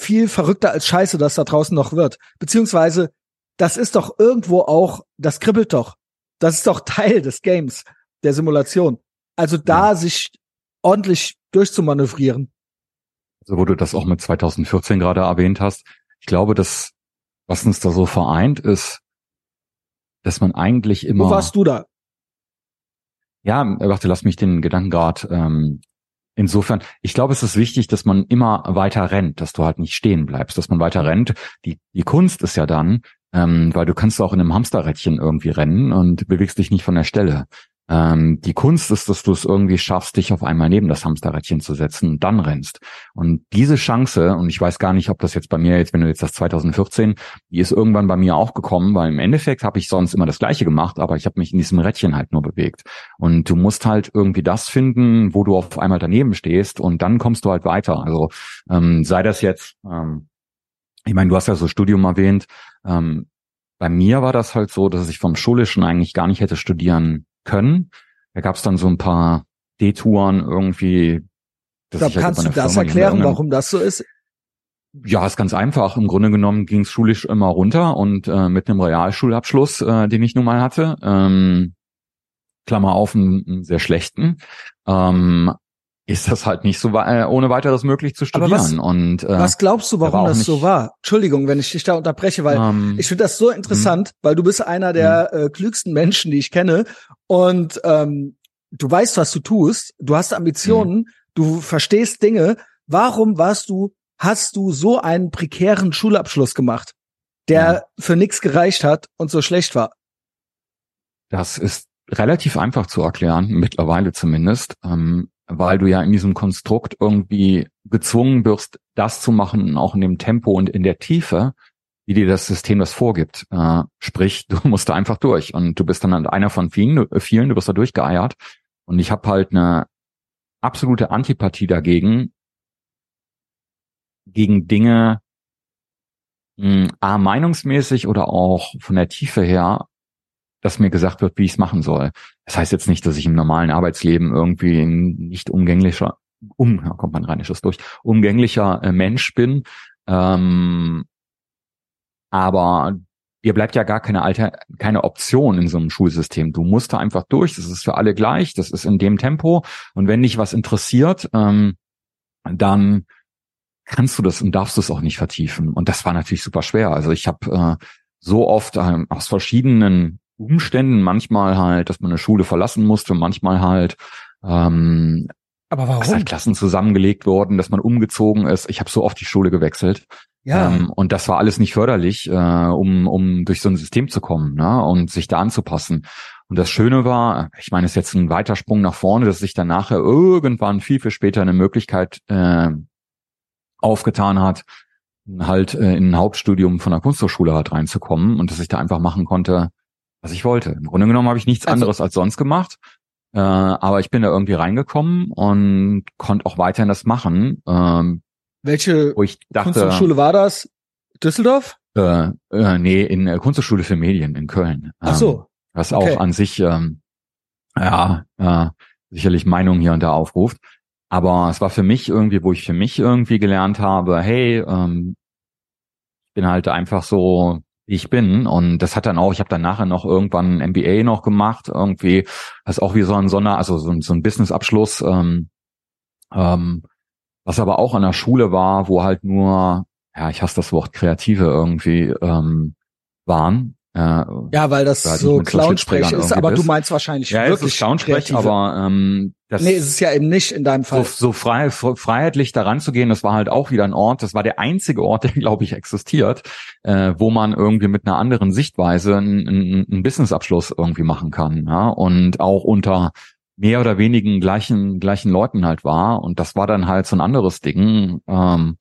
viel verrückter als Scheiße das da draußen noch wird. Beziehungsweise, das ist doch irgendwo auch, das kribbelt doch. Das ist doch Teil des Games, der Simulation. Also da ja. sich ordentlich durchzumanövrieren. Also wo du das auch mit 2014 gerade erwähnt hast, ich glaube, dass was uns da so vereint ist, dass man eigentlich immer. Wo warst du da? Ja, warte, lass mich den Gedanken gerade. Ähm, insofern, ich glaube, es ist wichtig, dass man immer weiter rennt, dass du halt nicht stehen bleibst, dass man weiter rennt. Die, die Kunst ist ja dann, ähm, weil du kannst auch in einem Hamsterrädchen irgendwie rennen und bewegst dich nicht von der Stelle. Ähm, die Kunst ist, dass du es irgendwie schaffst, dich auf einmal neben das Hamsterrädchen zu setzen und dann rennst. Und diese Chance, und ich weiß gar nicht, ob das jetzt bei mir jetzt, wenn du jetzt das 2014, die ist irgendwann bei mir auch gekommen, weil im Endeffekt habe ich sonst immer das Gleiche gemacht, aber ich habe mich in diesem Rädchen halt nur bewegt. Und du musst halt irgendwie das finden, wo du auf einmal daneben stehst und dann kommst du halt weiter. Also ähm, sei das jetzt, ähm, ich meine, du hast ja so Studium erwähnt, ähm, bei mir war das halt so, dass ich vom Schulischen eigentlich gar nicht hätte studieren können. Da gab es dann so ein paar Detouren irgendwie. Ich glaube, halt kannst du das Firma erklären, warum das so ist? Ja, ist ganz einfach. Im Grunde genommen ging es schulisch immer runter und äh, mit einem Realschulabschluss, äh, den ich nun mal hatte, ähm, Klammer auf, einen, einen sehr schlechten, ähm, ist das halt nicht so äh, ohne weiteres möglich zu studieren. Was, und äh, was glaubst du, warum das nicht, so war? Entschuldigung, wenn ich dich da unterbreche, weil ähm, ich finde das so interessant, mh. weil du bist einer der mh. äh, klügsten Menschen, die ich kenne und ähm, du weißt, was du tust, du hast Ambitionen, mh. du verstehst Dinge. Warum warst du, hast du so einen prekären Schulabschluss gemacht, der für nichts gereicht hat und so schlecht war? Das ist relativ einfach zu erklären, mittlerweile zumindest. Ähm, weil du ja in diesem Konstrukt irgendwie gezwungen wirst, das zu machen, auch in dem Tempo und in der Tiefe, wie dir das System das vorgibt. Äh, sprich, du musst da einfach durch und du bist dann einer von vielen, du, vielen, du wirst da durchgeeiert. Und ich habe halt eine absolute Antipathie dagegen, gegen Dinge, mh, hm, a, meinungsmäßig oder auch von der Tiefe her dass mir gesagt wird, wie ich es machen soll. Das heißt jetzt nicht, dass ich im normalen Arbeitsleben irgendwie ein nicht umgänglicher, um, da kommt man rheinisches durch, umgänglicher äh, Mensch bin. Ähm, aber dir bleibt ja gar keine Alter, keine Option in so einem Schulsystem. Du musst da einfach durch. Das ist für alle gleich. Das ist in dem Tempo. Und wenn dich was interessiert, ähm, dann kannst du das und darfst es auch nicht vertiefen. Und das war natürlich super schwer. Also ich habe äh, so oft ähm, aus verschiedenen Umständen, manchmal halt, dass man eine Schule verlassen musste, manchmal halt ähm, aber warum? Dass halt Klassen zusammengelegt worden, dass man umgezogen ist. Ich habe so oft die Schule gewechselt. Ja. Ähm, und das war alles nicht förderlich, äh, um, um durch so ein System zu kommen ne? und sich da anzupassen. Und das Schöne war, ich meine, es ist jetzt ein weiter Sprung nach vorne, dass sich dann nachher irgendwann viel, viel später eine Möglichkeit äh, aufgetan hat, halt äh, in ein Hauptstudium von der Kunsthochschule halt reinzukommen und dass ich da einfach machen konnte, was ich wollte. Im Grunde genommen habe ich nichts also, anderes als sonst gemacht. Äh, aber ich bin da irgendwie reingekommen und konnte auch weiterhin das machen. Ähm, Welche wo ich dachte, Kunsthochschule war das? Düsseldorf? Äh, äh, nee, in der Kunsthochschule für Medien in Köln. Ach so. Ähm, was okay. auch an sich ähm, ja äh, sicherlich Meinungen hier und da aufruft. Aber es war für mich irgendwie, wo ich für mich irgendwie gelernt habe, hey, ähm, ich bin halt einfach so ich bin. Und das hat dann auch, ich habe dann nachher noch irgendwann ein MBA noch gemacht, irgendwie, das ist auch wie so ein Sonder, also so, ein, so ein Business-Abschluss, ähm, ähm, was aber auch an der Schule war, wo halt nur, ja, ich hasse das Wort Kreative irgendwie ähm, waren. Äh, ja, weil das so Clownsprech ist, aber bist. du meinst wahrscheinlich ja, wirklich es ist Clownsprech, aber ähm, das nee, ist es ja eben nicht in deinem Fall. So, so frei, freiheitlich daran zu gehen, das war halt auch wieder ein Ort, das war der einzige Ort, der, glaube ich, existiert, äh, wo man irgendwie mit einer anderen Sichtweise einen, einen Businessabschluss irgendwie machen kann. Ja? Und auch unter mehr oder wenigen gleichen, gleichen Leuten halt war. Und das war dann halt so ein anderes Ding. Ähm,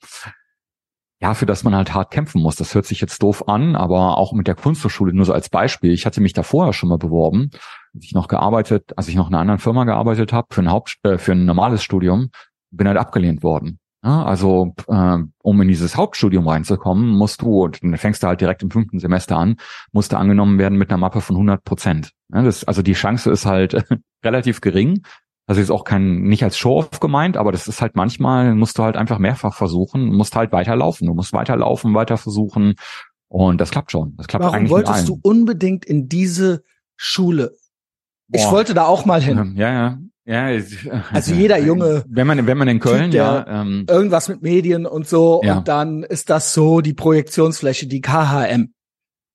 ja, für das man halt hart kämpfen muss. Das hört sich jetzt doof an, aber auch mit der Kunsthochschule nur so als Beispiel. Ich hatte mich da vorher schon mal beworben, als ich noch gearbeitet, als ich noch in einer anderen Firma gearbeitet habe, für ein Haupt, äh, für ein normales Studium, bin halt abgelehnt worden. Ja, also äh, um in dieses Hauptstudium reinzukommen, musst du, und dann fängst du halt direkt im fünften Semester an, musst du angenommen werden mit einer Mappe von 100 Prozent. Ja, also die Chance ist halt relativ gering, also ist auch kein, nicht als Show-off gemeint, aber das ist halt manchmal, musst du halt einfach mehrfach versuchen, musst halt weiterlaufen. Du musst weiterlaufen, weiter versuchen. Und das klappt schon. Das klappt Warum eigentlich wolltest du unbedingt in diese Schule? Boah. Ich wollte da auch mal hin. Ja, ja. Ja, also jeder junge, wenn man wenn man in Köln ja ähm, irgendwas mit Medien und so Ja. und dann ist das so die Projektionsfläche, die KHM.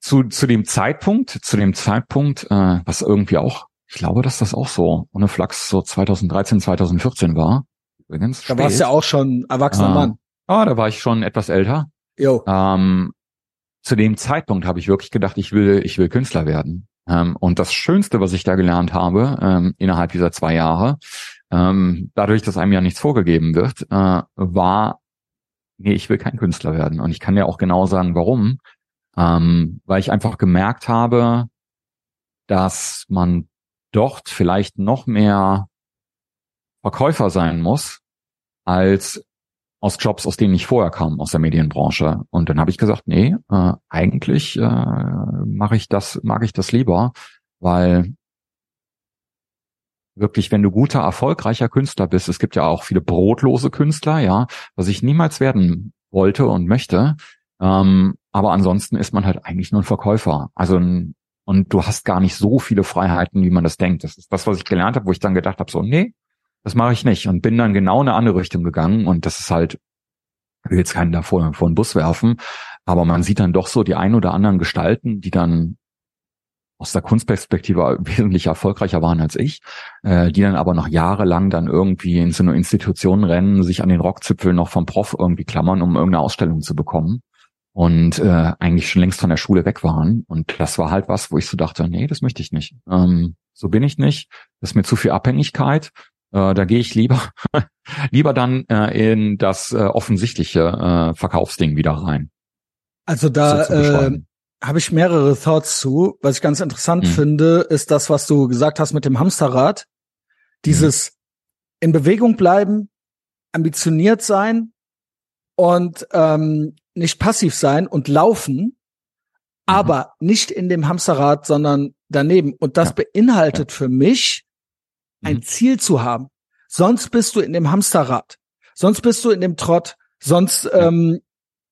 zu zu dem Zeitpunkt zu dem Zeitpunkt äh, was irgendwie auch ich glaube dass das auch so ohne Flachs so 2013 2014 war übrigens Da warst du ja auch schon erwachsener Ah. Mann. ah, da war ich schon etwas älter Jo. ähm, zu dem Zeitpunkt habe ich wirklich gedacht ich will ich will Künstler werden ähm, und das Schönste was ich da gelernt habe ähm, innerhalb dieser zwei Jahre ähm, dadurch dass einem ja nichts vorgegeben wird äh, war nee ich will kein Künstler werden und ich kann ja auch genau sagen warum ähm, weil ich einfach gemerkt habe, dass man dort vielleicht noch mehr Verkäufer sein muss, als aus Jobs, aus denen ich vorher kam, aus der Medienbranche. Und dann habe ich gesagt, nee, äh, eigentlich äh, mache ich das, mag ich das lieber, weil wirklich, wenn du guter, erfolgreicher Künstler bist, es gibt ja auch viele brotlose Künstler, ja, was ich niemals werden wollte und möchte, ähm, aber ansonsten ist man halt eigentlich nur ein Verkäufer. Also ein, und du hast gar nicht so viele Freiheiten, wie man das denkt. Das ist das, was ich gelernt habe, wo ich dann gedacht habe, so, nee, das mache ich nicht. Und bin dann genau in eine andere Richtung gegangen. Und das ist halt, ich will jetzt keinen da vor, vor den Bus werfen, aber man sieht dann doch so die ein oder anderen Gestalten, die dann aus der Kunstperspektive wesentlich erfolgreicher waren als ich, äh, die dann aber noch jahrelang dann irgendwie in so eine Institution rennen, sich an den Rockzipfeln noch vom Prof irgendwie klammern, um irgendeine Ausstellung zu bekommen und äh, eigentlich schon längst von der Schule weg waren. Und das war halt was, wo ich so dachte, nee, das möchte ich nicht. Ähm, so bin ich nicht. Das ist mir zu viel Abhängigkeit. Äh, da gehe ich lieber lieber dann äh, in das äh, offensichtliche äh, Verkaufsding wieder rein. Also so da zu äh, habe ich mehrere Thoughts zu. Was ich ganz interessant Mhm. finde, ist das, was du gesagt hast mit dem Hamsterrad. Dieses Mhm. in Bewegung bleiben, ambitioniert sein und ähm, nicht passiv sein und laufen, Mhm. aber nicht in dem Hamsterrad, sondern daneben. Und das Ja. beinhaltet für mich, ein Mhm. Ziel zu haben. Sonst bist du in dem Hamsterrad. Sonst bist du in dem Trott. Sonst ähm,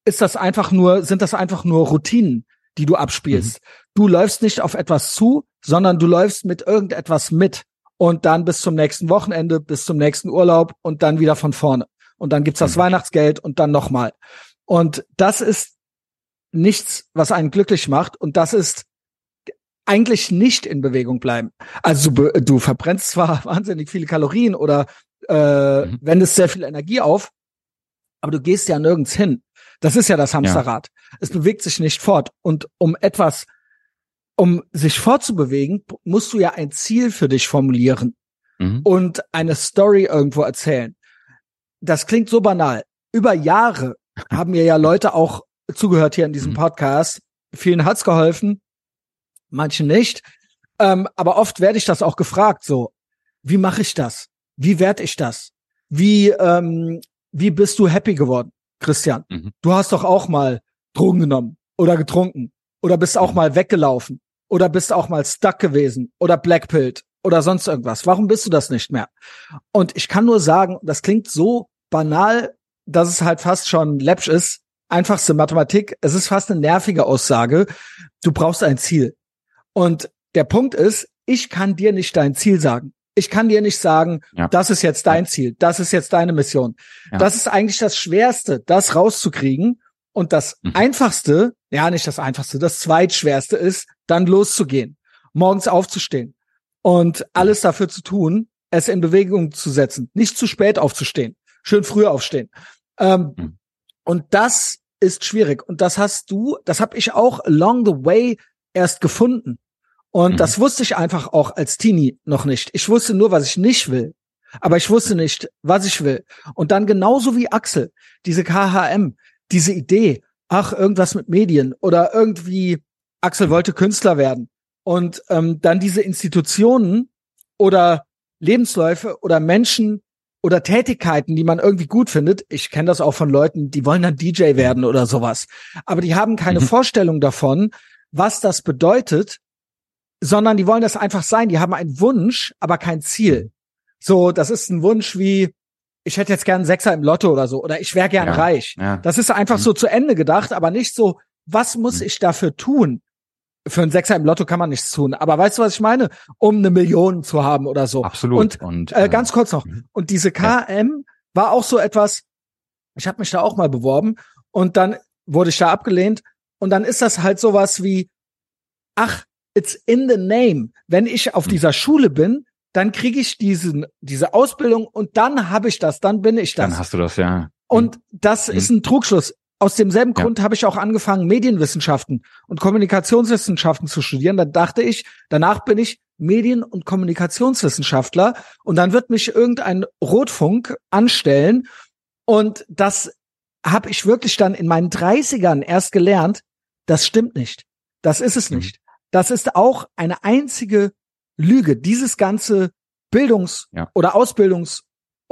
ist das einfach nur, sind das einfach nur Routinen, die du abspielst. Mhm. Du läufst nicht auf etwas zu, sondern du läufst mit irgendetwas mit. Und dann bis zum nächsten Wochenende, bis zum nächsten Urlaub und dann wieder von vorne. Und dann gibt's das Mhm. Weihnachtsgeld und dann nochmal. Und das ist nichts, was einen glücklich macht. Und das ist eigentlich nicht in Bewegung bleiben. Also du, verbrennst zwar wahnsinnig viele Kalorien oder äh, Mhm. wendest sehr viel Energie auf, aber du gehst ja nirgends hin. Das ist ja das Hamsterrad. Es bewegt sich nicht fort. Und um etwas, um sich fortzubewegen, musst du ja ein Ziel für dich formulieren Mhm. und eine Story irgendwo erzählen. Das klingt so banal. Über Jahre haben mir ja Leute auch zugehört hier in diesem Mhm. Podcast. Vielen hat's geholfen, manchen nicht. Ähm, aber oft werde ich das auch gefragt, so, wie mache ich das? Wie werde ich das? Wie, ähm, wie bist du happy geworden, Christian? Mhm. Du hast doch auch mal Drogen genommen oder getrunken oder bist auch Mhm. mal weggelaufen oder bist auch mal stuck gewesen oder blackpilled oder sonst irgendwas. Warum bist du das nicht mehr? Und ich kann nur sagen, das klingt so banal, dass es halt fast schon läppsch ist. Einfachste Mathematik. Es ist fast eine nervige Aussage. Du brauchst ein Ziel. Und der Punkt ist, ich kann dir nicht dein Ziel sagen. Ich kann dir nicht sagen, Ja. das ist jetzt dein Ziel, das ist jetzt deine Mission. Ja. Das ist eigentlich das Schwerste, das rauszukriegen. Und das Mhm. Einfachste, ja nicht das Einfachste, das Zweitschwerste ist, dann loszugehen, morgens aufzustehen und alles dafür zu tun, es in Bewegung zu setzen, nicht zu spät aufzustehen, schön früh aufstehen. Ähm, Mhm. Und das ist schwierig. Und das hast du, das habe ich auch along the way erst gefunden. Und Mhm. das wusste ich einfach auch als Teenie noch nicht. Ich wusste nur, was ich nicht will. Aber ich wusste nicht, was ich will. Und dann genauso wie Axel, diese KHM, diese Idee, ach, irgendwas mit Medien oder irgendwie, Axel wollte Künstler werden. Und ähm, dann diese Institutionen oder Lebensläufe oder Menschen oder Tätigkeiten, die man irgendwie gut findet. Ich kenne das auch von Leuten, die wollen dann DJ werden oder sowas. Aber die haben keine Mhm. Vorstellung davon, was das bedeutet, sondern die wollen das einfach sein. Die haben einen Wunsch, aber kein Ziel. So, das ist ein Wunsch wie, ich hätte jetzt gern Sechser im Lotto oder so, oder ich wäre gern Ja. reich. Ja. Das ist einfach Mhm. so zu Ende gedacht, aber nicht so, was muss Mhm. ich dafür tun? Für einen Sechser im Lotto kann man nichts tun. Aber weißt du, was ich meine? Um eine Million zu haben oder so. Absolut. Und, und äh, ganz kurz noch. Mhm. Und diese KM ja. war auch so etwas, ich habe mich da auch mal beworben und dann wurde ich da abgelehnt. Und dann ist das halt sowas wie, ach, it's in the name. Wenn ich auf mhm. dieser Schule bin, dann kriege ich diesen, diese Ausbildung und dann habe ich das, dann bin ich das. Dann hast du das, ja. Und das mhm. ist ein Trugschluss. Aus demselben ja. Grund habe ich auch angefangen, Medienwissenschaften und Kommunikationswissenschaften zu studieren. Da dachte ich, danach bin ich Medien- und Kommunikationswissenschaftler und dann wird mich irgendein Rotfunk anstellen. Und das habe ich wirklich dann in meinen 30ern erst gelernt. Das stimmt nicht. Das ist es mhm. nicht. Das ist auch eine einzige Lüge. Dieses ganze Bildungs- ja. oder Ausbildungs-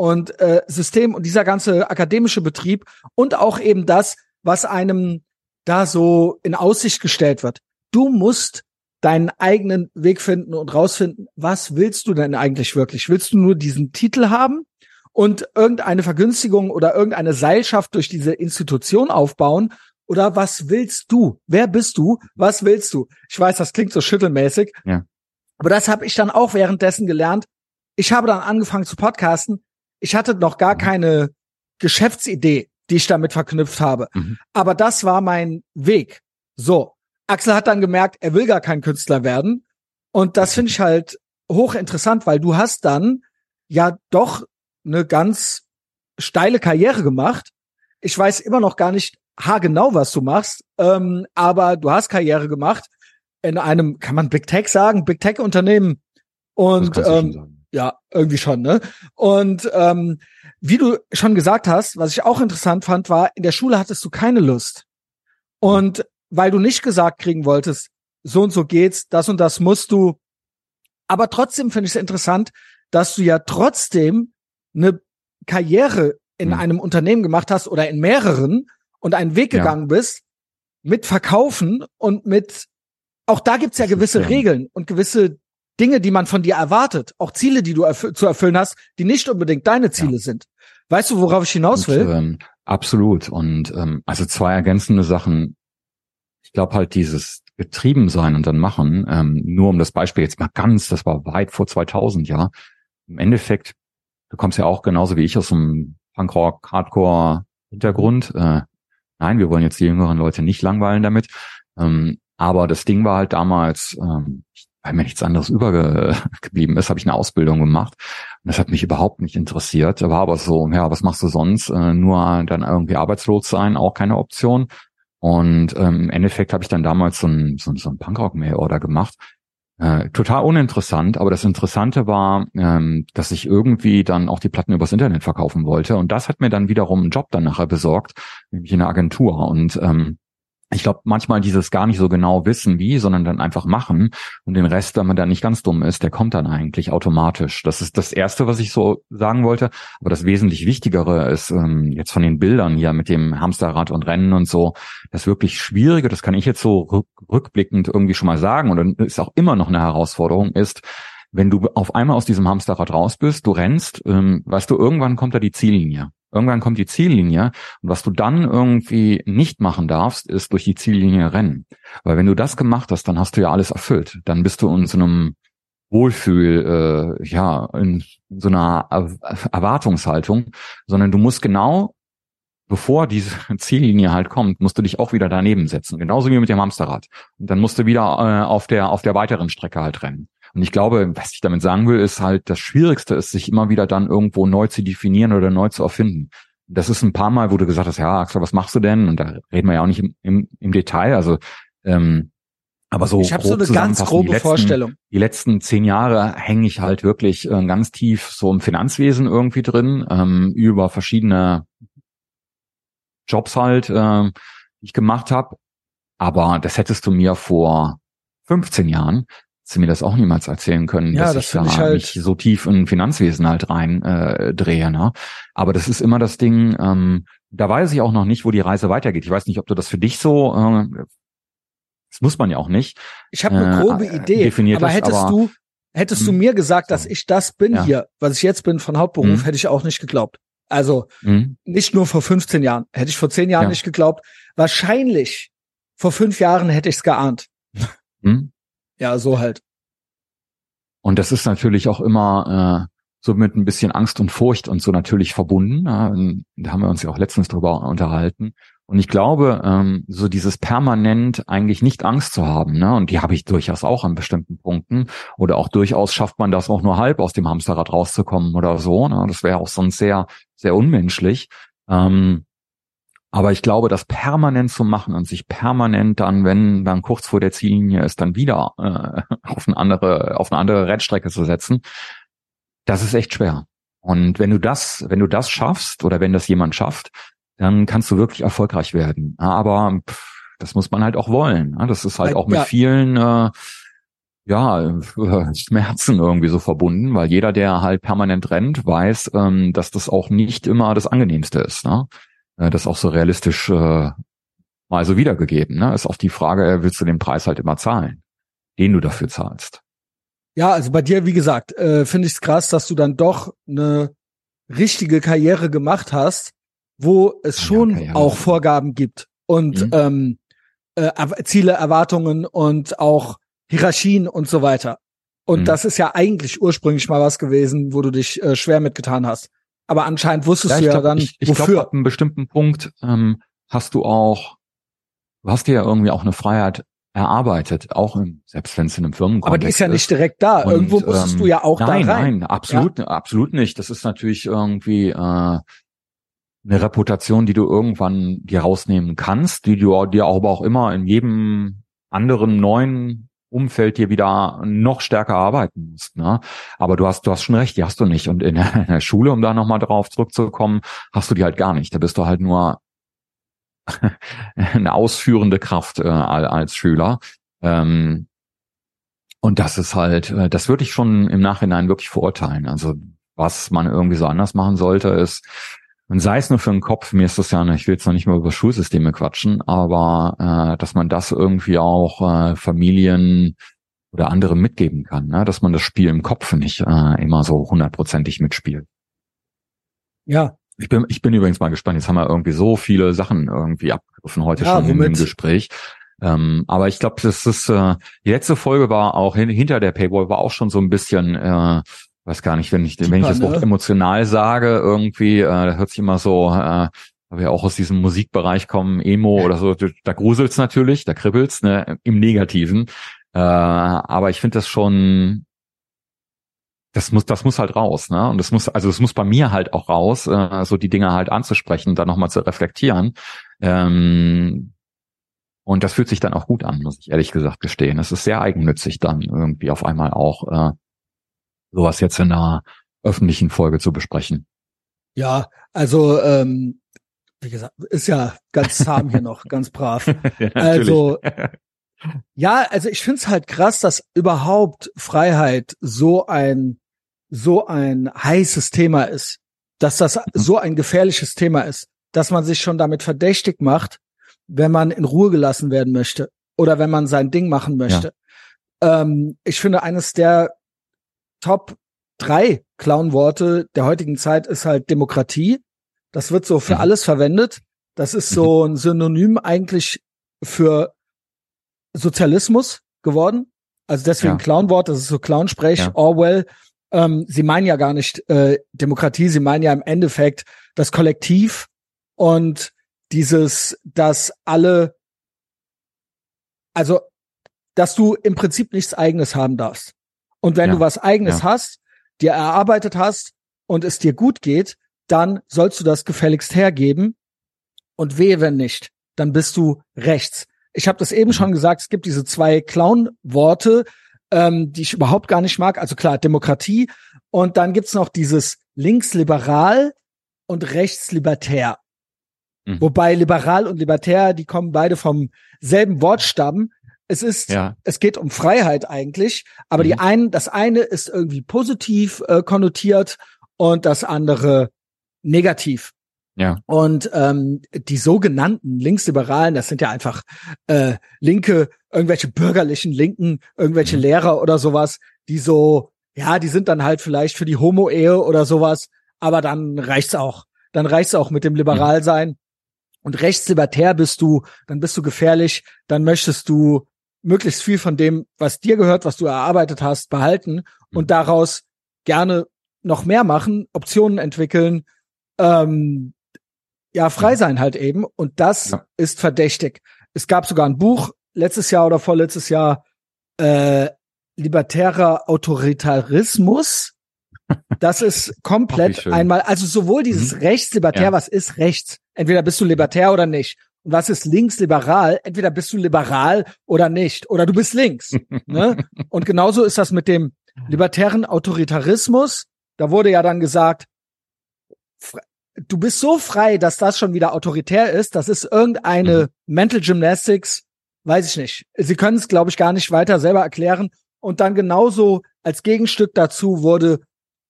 und äh, System und dieser ganze akademische Betrieb und auch eben das, was einem da so in Aussicht gestellt wird. Du musst deinen eigenen Weg finden und rausfinden, was willst du denn eigentlich wirklich? Willst du nur diesen Titel haben und irgendeine Vergünstigung oder irgendeine Seilschaft durch diese Institution aufbauen? Oder was willst du? Wer bist du? Was willst du? Ich weiß, das klingt so schüttelmäßig. Ja. Aber das habe ich dann auch währenddessen gelernt. Ich habe dann angefangen zu podcasten, ich hatte noch gar mhm. keine Geschäftsidee, die ich damit verknüpft habe. Mhm. Aber das war mein Weg. So. Axel hat dann gemerkt, er will gar kein Künstler werden. Und das finde ich halt hochinteressant, weil du hast dann ja doch eine ganz steile Karriere gemacht. Ich weiß immer noch gar nicht haargenau, was du machst, ähm, aber du hast Karriere gemacht in einem, kann man Big Tech sagen, Big Tech Unternehmen. Und ähm, ja, irgendwie schon, ne? Und ähm, wie du schon gesagt hast, was ich auch interessant fand, war, in der Schule hattest du keine Lust. Und weil du nicht gesagt kriegen wolltest, so und so geht's, das und das musst du. Aber trotzdem finde ich es interessant, dass du ja trotzdem eine Karriere in mhm. einem Unternehmen gemacht hast oder in mehreren und einen Weg gegangen ja. bist mit Verkaufen und mit auch da gibt's ja gewisse Regeln und gewisse Dinge, die man von dir erwartet, auch Ziele, die du erf zu erfüllen hast, die nicht unbedingt deine Ziele ja. sind. Weißt du, worauf ich hinaus will? Und, ähm, absolut. Und ähm, also zwei ergänzende Sachen. Ich glaube halt dieses getrieben sein und dann machen, ähm, nur um das Beispiel jetzt mal ganz, das war weit vor 2000, ja. Im Endeffekt, du kommst ja auch genauso wie ich aus einem Punkrock, Hardcore Hintergrund. Äh, nein, wir wollen jetzt die jüngeren Leute nicht langweilen damit. Ähm, aber das Ding war halt damals, ähm, ich weil mir nichts anderes übergeblieben ist, habe ich eine Ausbildung gemacht. Und das hat mich überhaupt nicht interessiert. War aber so, ja, was machst du sonst? Äh, nur dann irgendwie arbeitslos sein, auch keine Option. Und ähm, im Endeffekt habe ich dann damals so ein, so, so ein Punkrock-Mail-Order gemacht. Äh, total uninteressant, aber das Interessante war, ähm, dass ich irgendwie dann auch die Platten übers Internet verkaufen wollte. Und das hat mir dann wiederum einen Job dann nachher besorgt, nämlich in einer Agentur. Und ähm, ich glaube, manchmal dieses gar nicht so genau wissen, wie, sondern dann einfach machen und den Rest, wenn man da nicht ganz dumm ist, der kommt dann eigentlich automatisch. Das ist das Erste, was ich so sagen wollte. Aber das wesentlich Wichtigere ist ähm, jetzt von den Bildern hier mit dem Hamsterrad und Rennen und so, das wirklich Schwierige, das kann ich jetzt so rück, rückblickend irgendwie schon mal sagen und ist auch immer noch eine Herausforderung, ist, wenn du auf einmal aus diesem Hamsterrad raus bist, du rennst, ähm, weißt du, irgendwann kommt da die Ziellinie. Irgendwann kommt die Ziellinie und was du dann irgendwie nicht machen darfst, ist durch die Ziellinie rennen. Weil wenn du das gemacht hast, dann hast du ja alles erfüllt. Dann bist du in so einem Wohlfühl, äh, ja, in so einer Erwartungshaltung, sondern du musst genau, bevor diese Ziellinie halt kommt, musst du dich auch wieder daneben setzen. Genauso wie mit dem Hamsterrad. Und dann musst du wieder äh, auf der auf der weiteren Strecke halt rennen. Und ich glaube, was ich damit sagen will, ist halt, das Schwierigste ist, sich immer wieder dann irgendwo neu zu definieren oder neu zu erfinden. Das ist ein paar Mal, wo du gesagt hast, ja, Axel, was machst du denn? Und da reden wir ja auch nicht im, im, im Detail. Also ähm, aber so ich habe so eine ganz grobe die letzten, Vorstellung. Die letzten zehn Jahre hänge ich halt wirklich äh, ganz tief so im Finanzwesen irgendwie drin, ähm, über verschiedene Jobs halt, äh, die ich gemacht habe. Aber das hättest du mir vor 15 Jahren sie mir das auch niemals erzählen können, ja, dass das ich da ich halt nicht so tief in Finanzwesen halt rein äh, drehe. Ne? Aber das ist immer das Ding, ähm, da weiß ich auch noch nicht, wo die Reise weitergeht. Ich weiß nicht, ob du das für dich so, äh, das muss man ja auch nicht. Ich habe eine grobe äh, Idee, aber hättest aber, du, hättest du hm. mir gesagt, dass ich das bin ja. hier, was ich jetzt bin von Hauptberuf, mhm. hätte ich auch nicht geglaubt. Also mhm. nicht nur vor 15 Jahren, hätte ich vor 10 Jahren ja. nicht geglaubt. Wahrscheinlich vor fünf Jahren hätte ich es geahnt. Hm? Ja, so halt. Und das ist natürlich auch immer äh, so mit ein bisschen Angst und Furcht und so natürlich verbunden. Ja, da haben wir uns ja auch letztens drüber unterhalten. Und ich glaube, ähm, so dieses permanent eigentlich nicht Angst zu haben, ne, und die habe ich durchaus auch an bestimmten Punkten, oder auch durchaus schafft man das auch nur halb aus dem Hamsterrad rauszukommen oder so. Ne? Das wäre auch sonst sehr, sehr unmenschlich. Ähm, aber ich glaube, das permanent zu machen und sich permanent dann, wenn dann kurz vor der Ziellinie ist, dann wieder äh, auf eine andere, auf eine andere Rennstrecke zu setzen, das ist echt schwer. Und wenn du das, wenn du das schaffst oder wenn das jemand schafft, dann kannst du wirklich erfolgreich werden. Aber pff, das muss man halt auch wollen. Das ist halt auch mit ja. vielen äh, ja, Schmerzen irgendwie so verbunden, weil jeder, der halt permanent rennt, weiß, ähm, dass das auch nicht immer das Angenehmste ist. Ne? Äh, das auch so realistisch äh, mal so wiedergegeben. Ne? Ist auch die Frage, äh, willst du den Preis halt immer zahlen, den du dafür zahlst? Ja, also bei dir, wie gesagt, äh, finde ich es krass, dass du dann doch eine richtige Karriere gemacht hast, wo es schon ja, auch Vorgaben gibt und mhm. ähm, äh, Ziele, Erwartungen und auch Hierarchien und so weiter. Und mhm. das ist ja eigentlich ursprünglich mal was gewesen, wo du dich äh, schwer mitgetan hast. Aber anscheinend wusstest ja, du ja glaub, dann, ich, ich wofür. Glaub, ab einem bestimmten Punkt ähm, hast du auch, du hast dir ja irgendwie auch eine Freiheit erarbeitet, auch im, selbst wenn es in einem Firmenkontext Aber die ist ja nicht direkt da. Und, Irgendwo musstest ähm, du ja auch nein, da rein. Nein, absolut, ja? absolut nicht. Das ist natürlich irgendwie äh, eine Reputation, die du irgendwann dir rausnehmen kannst, die du dir aber auch immer in jedem anderen neuen Umfeld dir wieder noch stärker arbeiten musst. Ne? Aber du hast, du hast schon recht, die hast du nicht. Und in der, in der Schule, um da nochmal drauf zurückzukommen, hast du die halt gar nicht. Da bist du halt nur eine ausführende Kraft äh, als Schüler. Ähm, und das ist halt, äh, das würde ich schon im Nachhinein wirklich verurteilen. Also was man irgendwie so anders machen sollte, ist, und sei es nur für den Kopf, mir ist das ja, ich will jetzt noch nicht mal über Schulsysteme quatschen, aber äh, dass man das irgendwie auch äh, Familien oder andere mitgeben kann, ne? dass man das Spiel im Kopf nicht äh, immer so hundertprozentig mitspielt. Ja. Ich bin, ich bin übrigens mal gespannt. Jetzt haben wir irgendwie so viele Sachen irgendwie abgegriffen heute ja, schon womit? im Gespräch. Ähm, aber ich glaube, das ist äh, die letzte Folge war auch hin, hinter der Paywall war auch schon so ein bisschen äh, weiß gar nicht, wenn ich, Super, wenn ich das Wort ne? emotional sage, irgendwie, äh, hört sich immer so, äh, weil wir auch aus diesem Musikbereich kommen, Emo oder so, da gruselt's natürlich, da kribbelt's, ne, im Negativen. Äh, aber ich finde das schon, das muss, das muss halt raus, ne? Und das muss, also es muss bei mir halt auch raus, äh, so die Dinge halt anzusprechen, dann nochmal zu reflektieren. Ähm, und das fühlt sich dann auch gut an, muss ich ehrlich gesagt gestehen. Es ist sehr eigennützig dann irgendwie auf einmal auch äh, sowas jetzt in einer öffentlichen Folge zu besprechen. Ja, also ähm, wie gesagt, ist ja ganz zahm hier noch, ganz brav. ja, also ja, also ich find's halt krass, dass überhaupt Freiheit so ein so ein heißes Thema ist, dass das mhm. so ein gefährliches Thema ist, dass man sich schon damit verdächtig macht, wenn man in Ruhe gelassen werden möchte oder wenn man sein Ding machen möchte. Ja. Ähm, ich finde, eines der Top drei Clown-Worte der heutigen Zeit ist halt Demokratie. Das wird so für mhm. alles verwendet. Das ist so mhm. ein Synonym eigentlich für Sozialismus geworden. Also deswegen ja. Clownwort, das ist so Clownsprech, ja. Orwell. Ähm, sie meinen ja gar nicht äh, Demokratie, sie meinen ja im Endeffekt das Kollektiv und dieses, dass alle, also, dass du im Prinzip nichts eigenes haben darfst. Und wenn ja. du was eigenes ja. hast, dir erarbeitet hast und es dir gut geht, dann sollst du das gefälligst hergeben. Und wehe, wenn nicht, dann bist du rechts. Ich habe das eben mhm. schon gesagt, es gibt diese zwei Clown-Worte, ähm, die ich überhaupt gar nicht mag. Also klar, Demokratie. Und dann gibt's noch dieses linksliberal und rechtslibertär. Mhm. Wobei liberal und libertär, die kommen beide vom selben Wortstamm. Es ist, ja. es geht um Freiheit eigentlich, aber mhm. die einen, das eine ist irgendwie positiv äh, konnotiert und das andere negativ. Ja. Und ähm, die sogenannten Linksliberalen, das sind ja einfach äh, Linke, irgendwelche bürgerlichen Linken, irgendwelche mhm. Lehrer oder sowas, die so, ja, die sind dann halt vielleicht für die Homo-Ehe oder sowas, aber dann reicht's auch. Dann reicht's auch mit dem Liberalsein. Mhm. Und rechtslibertär bist du, dann bist du gefährlich, dann möchtest du möglichst viel von dem, was dir gehört, was du erarbeitet hast, behalten und mhm. daraus gerne noch mehr machen, Optionen entwickeln, ähm, ja, frei sein halt eben. Und das ja. ist verdächtig. Es gab sogar ein Buch letztes Jahr oder vorletztes Jahr, äh, libertärer Autoritarismus. Das ist komplett einmal, also sowohl dieses mhm. Rechtslibertär, ja. was ist rechts? Entweder bist du libertär oder nicht. Und was ist linksliberal? Entweder bist du liberal oder nicht. Oder du bist links. ne? Und genauso ist das mit dem libertären Autoritarismus. Da wurde ja dann gesagt, du bist so frei, dass das schon wieder autoritär ist. Das ist irgendeine mhm. Mental Gymnastics, weiß ich nicht. Sie können es, glaube ich, gar nicht weiter selber erklären. Und dann genauso als Gegenstück dazu wurde,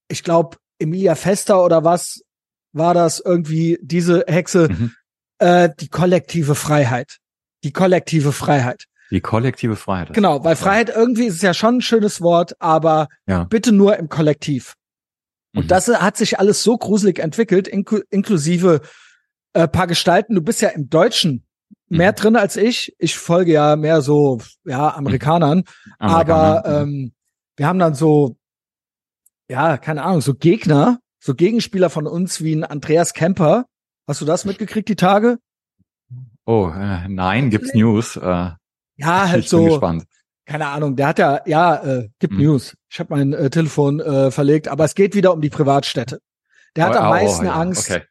ich glaube, Emilia Fester oder was war das irgendwie, diese Hexe, mhm äh, die kollektive Freiheit. Die kollektive Freiheit. Die kollektive Freiheit. Genau, weil Freiheit irgendwie ist ja schon ein schönes Wort, aber ja. bitte nur im Kollektiv. Und mhm. das hat sich alles so gruselig entwickelt, inku inklusive äh, paar Gestalten. Du bist ja im Deutschen mehr mhm. drin als ich. Ich folge ja mehr so, ja, Amerikanern. Mhm. Aber ähm, wir haben dann so, ja, keine Ahnung, so Gegner, so Gegenspieler von uns wie ein Andreas Kemper, Hast du das mitgekriegt, die Tage? Oh, äh, nein, gibt's News. Äh, ja, halt ich so. Bin gespannt. Keine Ahnung, der hat ja, ja, äh, gibt hm. News. Ich habe mein äh, Telefon äh, verlegt, aber es geht wieder um die Privatstädte. Der hat oh, am oh, meisten oh, ja. Angst, okay.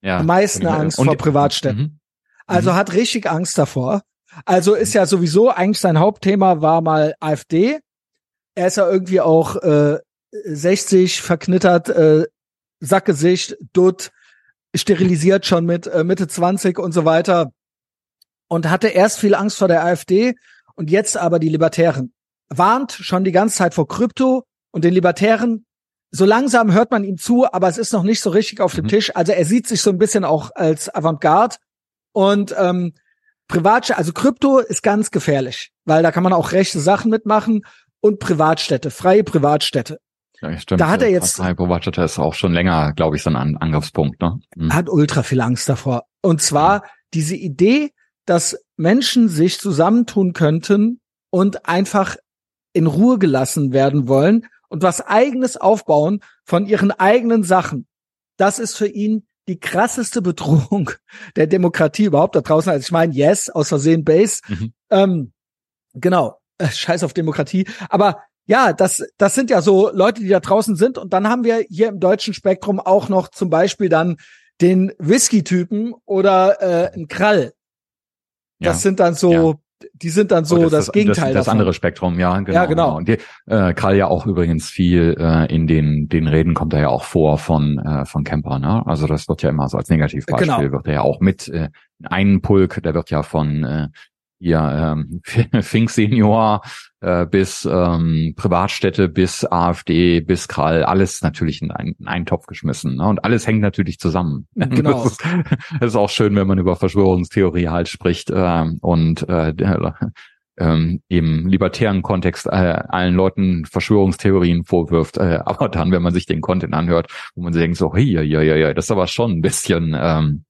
ja. am meisten Angst und, vor Privatstädten. Mhm. Also mhm. hat richtig Angst davor. Also ist ja sowieso eigentlich sein Hauptthema war mal AfD. Er ist ja irgendwie auch äh, 60 verknittert, äh, Sackgesicht, Dutt, sterilisiert schon mit äh, Mitte 20 und so weiter und hatte erst viel Angst vor der AfD und jetzt aber die Libertären. Warnt schon die ganze Zeit vor Krypto und den Libertären. So langsam hört man ihm zu, aber es ist noch nicht so richtig auf dem mhm. Tisch. Also er sieht sich so ein bisschen auch als Avantgarde und ähm, Privat, also Krypto ist ganz gefährlich, weil da kann man auch rechte Sachen mitmachen und Privatstädte, freie Privatstädte. Ja, stimmt. Da hat er jetzt. Hyperwatcher ist auch schon länger, glaube ich, so ein Angriffspunkt. Ne? Mhm. Hat ultra viel Angst davor. Und zwar diese Idee, dass Menschen sich zusammentun könnten und einfach in Ruhe gelassen werden wollen und was eigenes aufbauen von ihren eigenen Sachen. Das ist für ihn die krasseste Bedrohung der Demokratie überhaupt da draußen. Also ich meine, yes, aus Versehen Base. Mhm. Ähm, genau, äh, scheiß auf Demokratie. Aber ja, das, das sind ja so Leute, die da draußen sind. Und dann haben wir hier im deutschen Spektrum auch noch zum Beispiel dann den Whisky-Typen oder äh, ein Krall. Das ja, sind dann so, ja. die sind dann so oh, das, das, Gegenteil. Das, das andere Spektrum, ja, genau. Ja, genau. Und die, äh, Krall ja auch übrigens viel äh, in den den Reden kommt er ja auch vor von äh, von Camper, ne? Also das wird ja immer so als Negativbeispiel genau. wird er ja auch mit äh, einen Pulk, der wird ja von äh, ja, ähm, Fink Senior äh, bis ähm, Privatstädte, bis AfD, bis Krall, alles natürlich in einen, in einen Topf geschmissen. Ne? Und alles hängt natürlich zusammen. Genau. Das ist, das ist auch schön, wenn man über Verschwörungstheorie halt spricht ähm, und äh, ähm, im libertären Kontext äh, allen Leuten Verschwörungstheorien vorwirft. Äh, aber dann, wenn man sich den Content anhört, wo man sich denkt so, hey, ja, ja, ja, das ist aber schon ein bisschen ähm,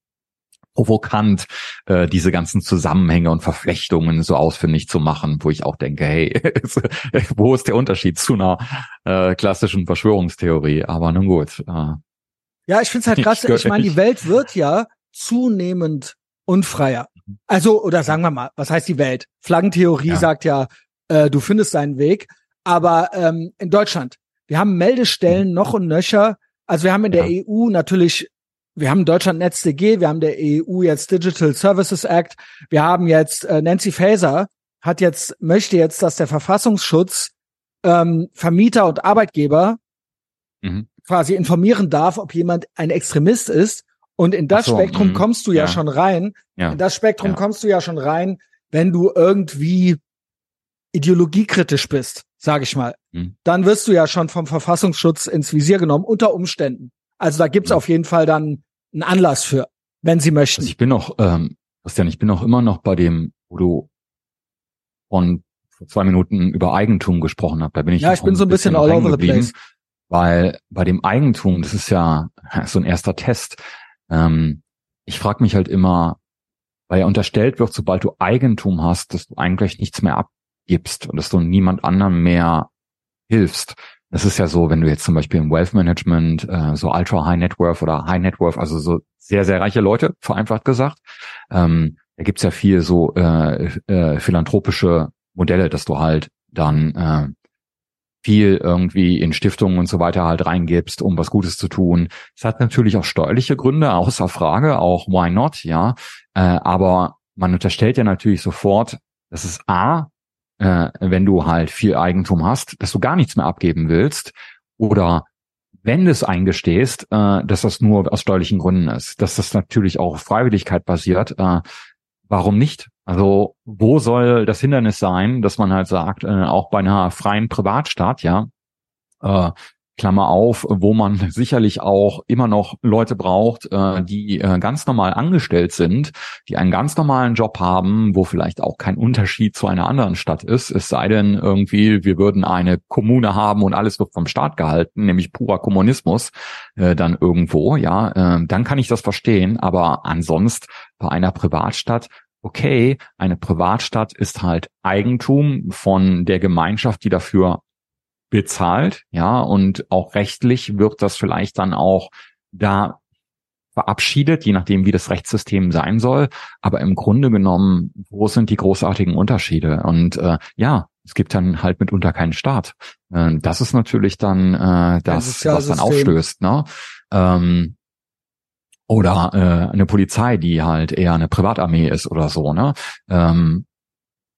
provokant, äh, diese ganzen Zusammenhänge und Verflechtungen so ausfindig zu machen, wo ich auch denke, hey, wo ist der Unterschied zu einer äh, klassischen Verschwörungstheorie? Aber nun gut. Äh, ja, ich finde es halt krass. Ich, ich meine, die Welt wird ja zunehmend unfreier. Also, oder sagen wir mal, was heißt die Welt? Flaggentheorie ja. sagt ja, äh, du findest deinen Weg. Aber ähm, in Deutschland, wir haben Meldestellen noch und nöcher. Also wir haben in der ja. EU natürlich wir haben Deutschland NetzDG, wir haben der EU jetzt Digital Services Act, wir haben jetzt äh, Nancy Faeser hat jetzt möchte jetzt, dass der Verfassungsschutz ähm, Vermieter und Arbeitgeber mhm. quasi informieren darf, ob jemand ein Extremist ist. Und in das so, Spektrum mh. kommst du ja, ja, schon rein. Ja. In das Spektrum ja. kommst du ja schon rein, wenn du irgendwie ideologiekritisch bist, sage ich mal. Mhm. Dann wirst du ja schon vom Verfassungsschutz ins Visier genommen, unter Umständen. Also da gibt's mhm. auf jeden Fall dann einen Anlass für, wenn sie möchten. Also ich bin noch, ähm, Christian, ich bin noch immer noch bei dem, wo du von vor zwei Minuten über Eigentum gesprochen hast. Da bin ich ja, ich bin so ein bisschen, bisschen all over the place. Weil bei dem Eigentum, das ist ja so ein erster Test. Ähm, ich frage mich halt immer, weil ja unterstellt wird, sobald du Eigentum hast, dass du eigentlich nichts mehr gibst und dass du niemand anderem mehr hilfst. Das ist ja so, wenn du jetzt zum Beispiel im Wealth Management äh, so Ultra High Net Worth oder High Net Worth, also so sehr, sehr reiche Leute, vereinfacht gesagt, ähm, da gibt's ja viel so äh, äh, philanthropische Modelle, dass du halt dann äh, viel irgendwie in Stiftungen und so weiter halt reingibst, um was Gutes zu tun. Es hat natürlich auch steuerliche Gründe, außer Frage, auch why not, ja. Äh, aber man unterstellt ja natürlich sofort, dass es A, äh, wenn du halt viel Eigentum hast, dass du gar nichts mehr abgeben willst oder wenn du es eingestehst, äh, dass das nur aus steuerlichen Gründen ist, dass das natürlich auch auf Freiwilligkeit basiert, äh, warum nicht? Also wo soll das Hindernis sein, dass man halt sagt, äh, auch bei einer freien Privatstadt, ja, äh, Klammer auf, wo man sicherlich auch immer noch Leute braucht, äh, die äh, ganz normal angestellt sind, die einen ganz normalen Job haben, wo vielleicht auch kein Unterschied zu einer anderen Stadt ist, es sei denn irgendwie, wir würden eine Kommune haben und alles wird vom Staat gehalten, nämlich purer Kommunismus, äh, dann irgendwo, ja, äh, dann kann ich das verstehen, aber ansonsten bei einer Privatstadt okay, eine Privatstadt ist halt Eigentum von der Gemeinschaft, die dafür bezahlt, ja, und auch rechtlich wird das vielleicht dann auch da verabschiedet, je nachdem, wie das Rechtssystem sein soll. Aber im Grunde genommen, wo sind die großartigen Unterschiede? Und äh, ja, es gibt dann halt mitunter keinen Staat. Äh, das ist natürlich dann äh, das, was dann aufstößt. Ne? Ähm, oder äh, eine Polizei, die halt eher eine Privatarmee ist oder so. Ne? Ähm,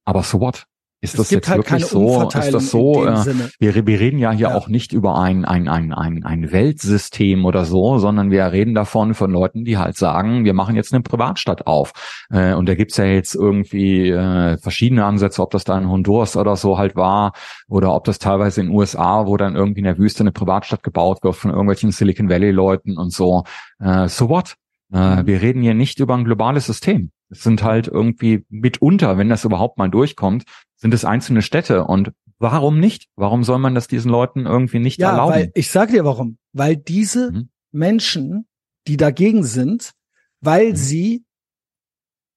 aber so what? Ist das jetzt halt wirklich so? Ist das so? Äh, wir, wir, reden ja hier ja. auch nicht über ein, ein, ein, ein, ein Weltsystem oder so, sondern wir reden davon von Leuten, die halt sagen, wir machen jetzt eine Privatstadt auf. Äh, und da gibt's ja jetzt irgendwie äh, verschiedene Ansätze, ob das da in Honduras oder so halt war, oder ob das teilweise in den USA, wo dann irgendwie in der Wüste eine Privatstadt gebaut wird von irgendwelchen Silicon Valley-Leuten und so. Äh, so what? Äh, mhm. wir reden hier nicht über ein globales System. Es sind halt irgendwie mitunter, wenn das überhaupt mal durchkommt, sind es einzelne Städte. Und warum nicht? Warum soll man das diesen Leuten irgendwie nicht ja, erlauben? Weil, ich sage dir warum. Weil diese mhm. Menschen, die dagegen sind, weil mhm. sie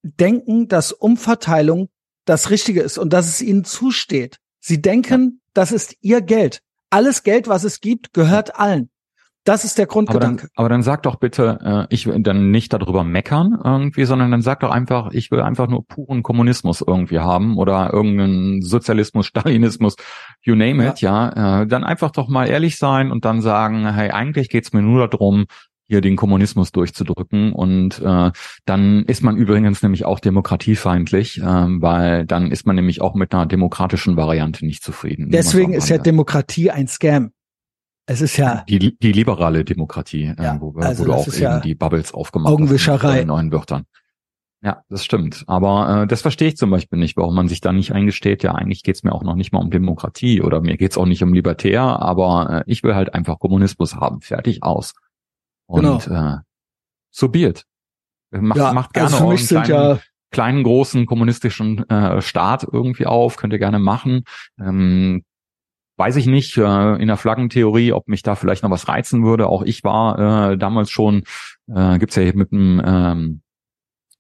denken, dass Umverteilung das Richtige ist und dass es ihnen zusteht. Sie denken, ja. das ist ihr Geld. Alles Geld, was es gibt, gehört allen. Das ist der Grundgedanke. Aber dann, aber dann sag doch bitte, äh, ich will dann nicht darüber meckern irgendwie, sondern dann sag doch einfach, ich will einfach nur puren Kommunismus irgendwie haben oder irgendeinen Sozialismus, Stalinismus, you name it, ja. ja. Äh, dann einfach doch mal ehrlich sein und dann sagen, hey, eigentlich geht's mir nur darum, hier den Kommunismus durchzudrücken. Und äh, dann ist man übrigens nämlich auch demokratiefeindlich, äh, weil dann ist man nämlich auch mit einer demokratischen Variante nicht zufrieden. Deswegen ist ja Demokratie ein Scam. Es ist ja die, die liberale Demokratie, äh, ja, äh, wo, also wo du auch eben ja die Bubbles aufgemacht Augenwischerei. hast neuen Wörtern. Ja, das stimmt. Aber äh, das verstehe ich zum Beispiel nicht, warum man sich da nicht eingesteht, ja, eigentlich geht's mir auch noch nicht mal um Demokratie oder mir geht's auch nicht um Libertär, aber äh, ich will halt einfach Kommunismus haben, fertig aus. Und genau. äh, so be it. Macht, ja, macht gerne also für mich sind kleinen, ja kleinen, großen kommunistischen äh, Staat irgendwie auf, könnt ihr gerne machen. Ähm, weiß ich nicht, äh, in der Flaggentheorie, ob mich da vielleicht noch was reizen würde. Auch ich war äh, damals schon, äh, gibt's ja mit dem ähm,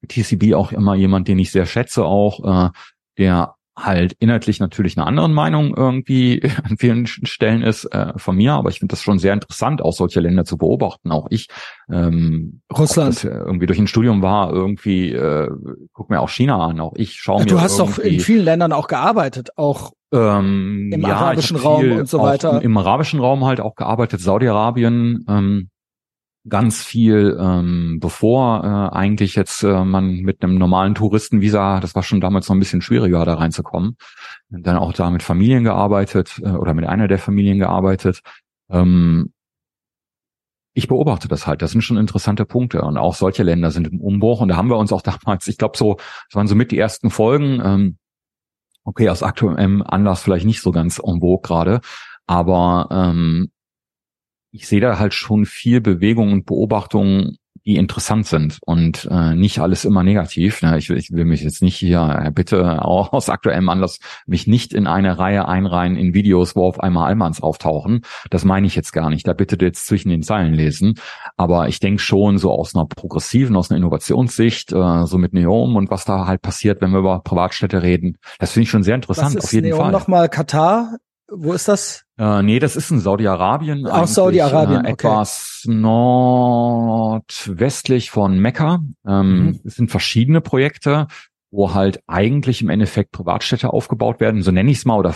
TCB auch immer jemand, den ich sehr schätze, auch, äh, der halt inhaltlich natürlich eine andere Meinung irgendwie an vielen Stellen ist äh, von mir, aber ich finde das schon sehr interessant, auch solche Länder zu beobachten. Auch ich, ähm, Russland, das irgendwie durch ein Studium war, irgendwie äh, guck mir auch China an. Auch ich schaue mir. Du hast doch in vielen Ländern auch gearbeitet, auch ähm, im ja, arabischen Raum und so weiter. Im, arabischen Raum halt auch gearbeitet, Saudi-Arabien. Ähm, ganz viel, ähm, bevor äh, eigentlich jetzt äh, man mit einem normalen Touristenvisa, das war schon damals noch ein bisschen schwieriger, da reinzukommen. Dann auch da mit Familien gearbeitet äh, oder mit einer der Familien gearbeitet. Ähm, ich beobachte das halt. Das sind schon interessante Punkte. Und auch solche Länder sind im Umbruch. Und da haben wir uns auch damals, ich glaube so, das waren so mit die ersten Folgen. Ähm, okay, aus aktuellem Anlass vielleicht nicht so ganz en vogue gerade. Aber ähm, ich sehe da halt schon viel Bewegung und Beobachtung die interessant sind und äh, nicht alles immer negativ. Ne? Ich, ich will mich jetzt nicht hier, äh, bitte auch aus aktuellem Anlass, mich nicht in eine Reihe einreihen in Videos, wo auf einmal Almans auftauchen. Das meine ich jetzt gar nicht. Da bitte jetzt zwischen den Zeilen lesen. Aber ich denke schon so aus einer progressiven, aus einer Innovationssicht, äh, so mit Neom und was da halt passiert, wenn wir über Privatstädte reden. Das finde ich schon sehr interessant, auf jeden Neom Fall. Nochmal Katar wo ist das? Äh, nee, das ist in Saudi-Arabien. Aus Saudi-Arabien, äh, Etwas nordwestlich von Mekka. Ähm, mhm. Es sind verschiedene Projekte, wo halt eigentlich im Endeffekt Privatstädte aufgebaut werden, so nenne ich es mal, oder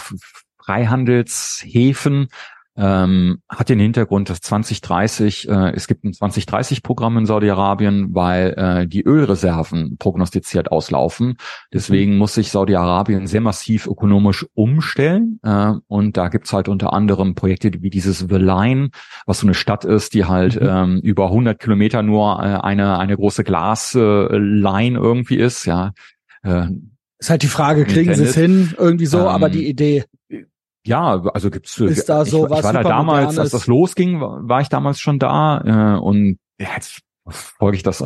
Freihandelshäfen, ähm, hat den Hintergrund, dass 2030, äh, es gibt ein 2030-Programm in Saudi-Arabien, weil äh, die Ölreserven prognostiziert auslaufen. Deswegen muss sich Saudi-Arabien sehr massiv ökonomisch umstellen. Äh, und da gibt's halt unter anderem Projekte wie dieses The Line, was so eine Stadt ist, die halt mhm. ähm, über 100 Kilometer nur äh, eine, eine große Glasline irgendwie ist. Ja. Äh, ist halt die Frage, kriegen sie es hin? Irgendwie so, ähm, aber die Idee. Ja, also gibt's ist da so ich, was ich war da damals, als das losging, war ich damals schon da äh, und jetzt folge ich das, äh,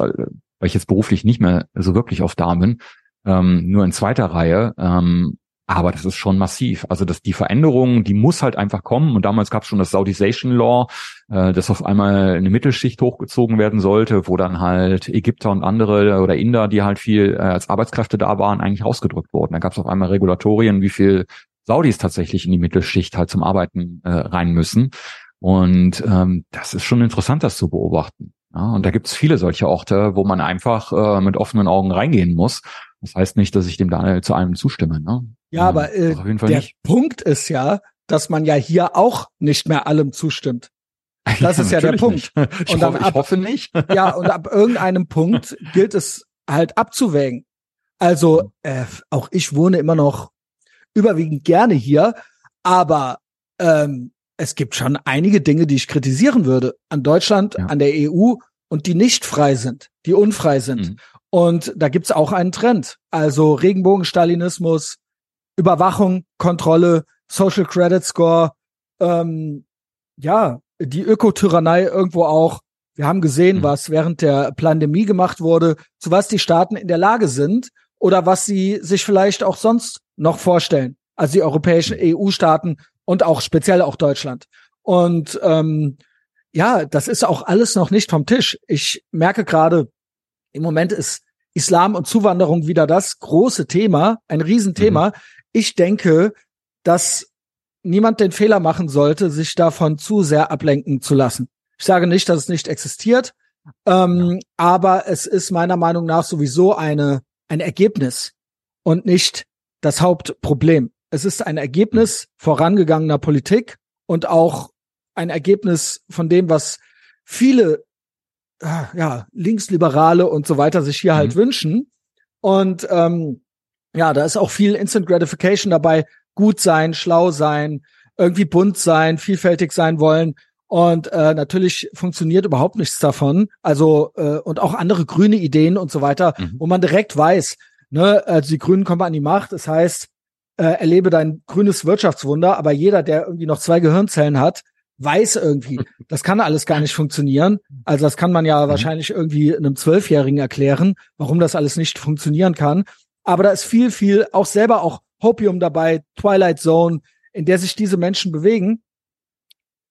weil ich jetzt beruflich nicht mehr so wirklich oft da bin, ähm, nur in zweiter Reihe. Ähm, aber das ist schon massiv. Also dass die Veränderung, die muss halt einfach kommen. Und damals gab es schon das Saudization Law, äh, dass auf einmal eine Mittelschicht hochgezogen werden sollte, wo dann halt Ägypter und andere oder Inder, die halt viel äh, als Arbeitskräfte da waren, eigentlich rausgedrückt wurden. Da gab es auf einmal Regulatorien, wie viel Saudis tatsächlich in die Mittelschicht halt zum Arbeiten äh, rein müssen. Und ähm, das ist schon interessant, das zu beobachten. Ja, und da gibt es viele solche Orte, wo man einfach äh, mit offenen Augen reingehen muss. Das heißt nicht, dass ich dem da zu allem zustimme. Ne? Ja, aber äh, der nicht. Punkt ist ja, dass man ja hier auch nicht mehr allem zustimmt. Das ja, ist ja der Punkt. Ich, und hoffe, ab, ich hoffe nicht. ja, und ab irgendeinem Punkt gilt es halt abzuwägen. Also äh, auch ich wohne immer noch überwiegend gerne hier, aber ähm, es gibt schon einige Dinge, die ich kritisieren würde an Deutschland, ja. an der EU und die nicht frei sind, die unfrei sind. Mhm. Und da gibt's auch einen Trend. Also Regenbogen-Stalinismus, Überwachung, Kontrolle, Social Credit Score, ähm, ja, die Ökotyrannei irgendwo auch. Wir haben gesehen, mhm. was während der Pandemie gemacht wurde, zu was die Staaten in der Lage sind oder was sie sich vielleicht auch sonst noch vorstellen. Also die europäischen EU-Staaten und auch speziell auch Deutschland. Und ähm, ja, das ist auch alles noch nicht vom Tisch. Ich merke gerade, im Moment ist Islam und Zuwanderung wieder das große Thema, ein Riesenthema. Mhm. Ich denke, dass niemand den Fehler machen sollte, sich davon zu sehr ablenken zu lassen. Ich sage nicht, dass es nicht existiert, ähm, aber es ist meiner Meinung nach sowieso eine ein Ergebnis und nicht das Hauptproblem. Es ist ein Ergebnis vorangegangener Politik und auch ein Ergebnis von dem, was viele ah, ja, Linksliberale und so weiter sich hier halt mhm. halt wünschen. Und ähm, ja, da ist auch viel Instant Gratification dabei, gut sein, schlau sein, irgendwie bunt sein, vielfältig sein wollen. Und äh, natürlich funktioniert überhaupt nichts davon. Also äh, und auch andere grüne Ideen und so weiter, mhm. wo man direkt weiß, ne, also die Grünen kommen an die Macht. Das heißt, äh, erlebe dein grünes Wirtschaftswunder, aber jeder, der irgendwie noch zwei Gehirnzellen hat, weiß irgendwie, das kann alles gar nicht funktionieren. Also das kann man ja mhm. wahrscheinlich irgendwie einem Zwölfjährigen erklären, warum das alles nicht funktionieren kann. Aber da ist viel, viel auch selber auch Hopium dabei, Twilight Zone, in der sich diese Menschen bewegen.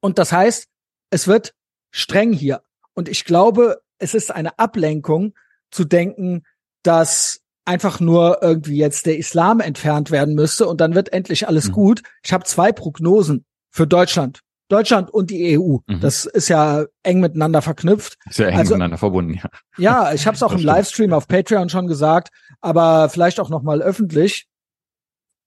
Und das heißt, es wird streng hier. Und ich glaube, es ist eine Ablenkung zu denken, dass einfach nur irgendwie jetzt der Islam entfernt werden müsste und dann wird endlich alles mhm. gut. Ich habe zwei Prognosen für Deutschland. Deutschland und die EU. Mhm. Das ist ja eng miteinander verknüpft. Sehr eng also, miteinander verbunden, ja. Ja, ich habe es auch im Livestream auf Patreon schon gesagt, aber vielleicht auch noch mal öffentlich.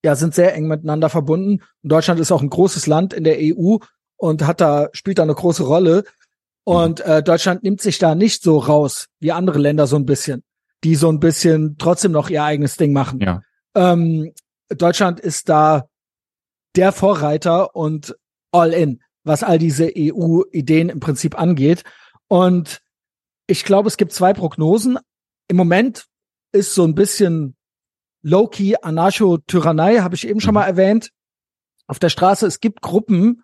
Ja, sind sehr eng miteinander verbunden. Und Deutschland ist auch ein großes Land in der EU und hat da spielt da eine große Rolle. Und äh, Deutschland nimmt sich da nicht so raus wie andere Länder so ein bisschen, die so ein bisschen trotzdem noch ihr eigenes Ding machen. Ja. Ähm, Deutschland ist da der Vorreiter und all in, was all diese EU-Ideen im Prinzip angeht. Und ich glaube, es gibt zwei Prognosen. Im Moment ist so ein bisschen low-key Anarcho-Tyrannei, habe ich eben schon mhm. mal erwähnt. Auf der Straße, es gibt Gruppen,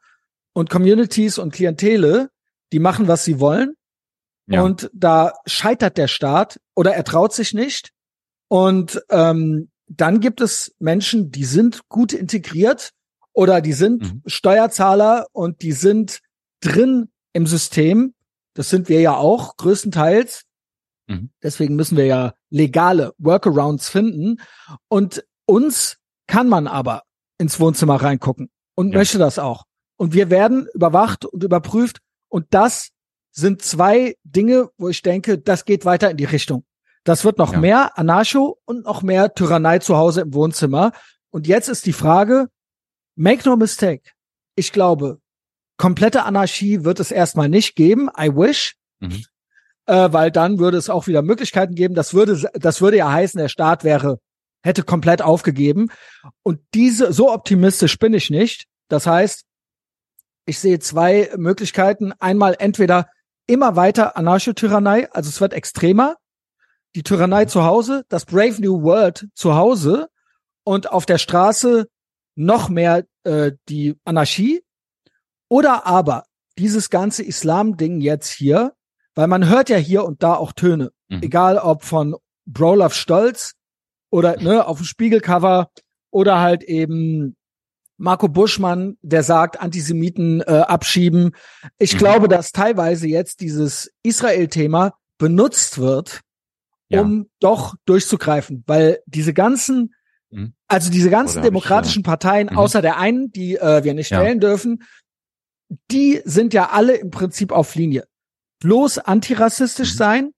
und Communities und Klientele, die machen, was sie wollen. Ja. Und da scheitert der Staat oder er traut sich nicht. Und ähm, dann gibt es Menschen, die sind gut integriert oder die sind mhm. Steuerzahler und die sind drin im System. Das sind wir ja auch größtenteils. Mhm. Deswegen müssen wir ja legale Workarounds finden. Und uns kann man aber ins Wohnzimmer reingucken und ja. möchte das auch. Und wir werden überwacht und überprüft. Und das sind zwei Dinge, wo ich denke, das geht weiter in die Richtung. Das wird noch ja. mehr Anarcho und noch mehr Tyrannei zu Hause im Wohnzimmer. Und jetzt ist die Frage, make no mistake. Ich glaube, komplette Anarchie wird es erstmal nicht geben. I wish. Mhm. Äh, weil dann würde es auch wieder Möglichkeiten geben. Das würde, das würde ja heißen, der Staat wäre, hätte komplett aufgegeben. Und diese, so optimistisch bin ich nicht. Das heißt, ich sehe zwei Möglichkeiten. Einmal entweder immer weiter Anarchotyrannei, also es wird extremer. Die Tyrannei zu Hause, das Brave New World zu Hause und auf der Straße noch mehr äh, die Anarchie. Oder aber dieses ganze Islam-Ding jetzt hier, weil man hört ja hier und da auch Töne, mhm. egal ob von Brolov Stolz oder ne, auf dem Spiegelcover oder halt eben Marco Buschmann, der sagt, Antisemiten äh, abschieben. Ich mhm. glaube, dass teilweise jetzt dieses Israel-Thema benutzt wird, um ja. doch durchzugreifen, weil diese ganzen, mhm. also diese ganzen demokratischen ich, ja. Parteien, mhm. außer der einen, die äh, wir nicht stellen ja. dürfen, die sind ja alle im Prinzip auf Linie. Bloß antirassistisch mhm. sein,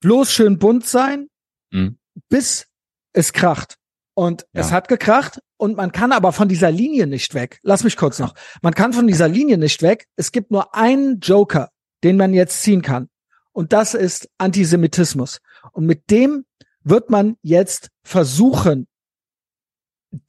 bloß schön bunt sein, mhm. bis es kracht. Und es hat gekracht und man kann aber von dieser Linie nicht weg. Lass mich kurz noch. Man kann von dieser Linie nicht weg. Es gibt nur einen Joker, den man jetzt ziehen kann. Und das ist Antisemitismus. Und mit dem wird man jetzt versuchen,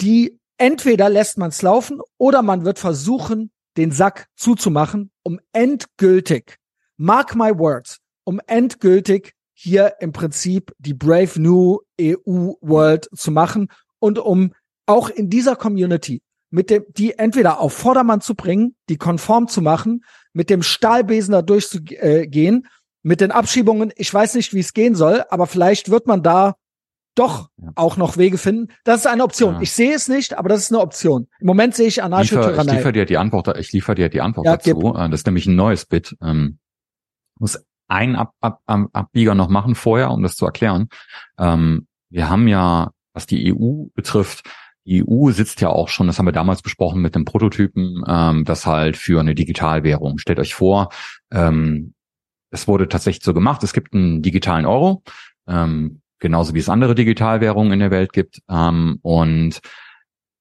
die entweder lässt man es laufen oder man wird versuchen, den Sack zuzumachen, um endgültig, mark my words, um endgültig hier im Prinzip die Brave New EU World zu machen und um auch in dieser Community mit dem, die entweder auf Vordermann zu bringen, die konform zu machen, mit dem Stahlbesen da durchzugehen, mit den Abschiebungen. Ich weiß nicht, wie es gehen soll, aber vielleicht wird man da doch ja. auch noch Wege finden. Das ist eine Option. Ja. Ich sehe es nicht, aber das ist eine Option. Im Moment sehe ich Anarcho-Tyrannei. Ich liefere dir die Antwort, ich liefere dir die Antwort ja, dazu. Gib. Das ist nämlich ein neues Bit. Ähm, muss einen Ab Ab Ab Abbieger noch machen vorher, um das zu erklären. Ähm, wir haben ja, was die EU betrifft, EU sitzt ja auch schon, das haben wir damals besprochen mit dem Prototypen, ähm, das halt für eine Digitalwährung. Stellt euch vor, ähm, es wurde tatsächlich so gemacht, es gibt einen digitalen Euro, ähm, genauso wie es andere Digitalwährungen in der Welt gibt. Ähm, und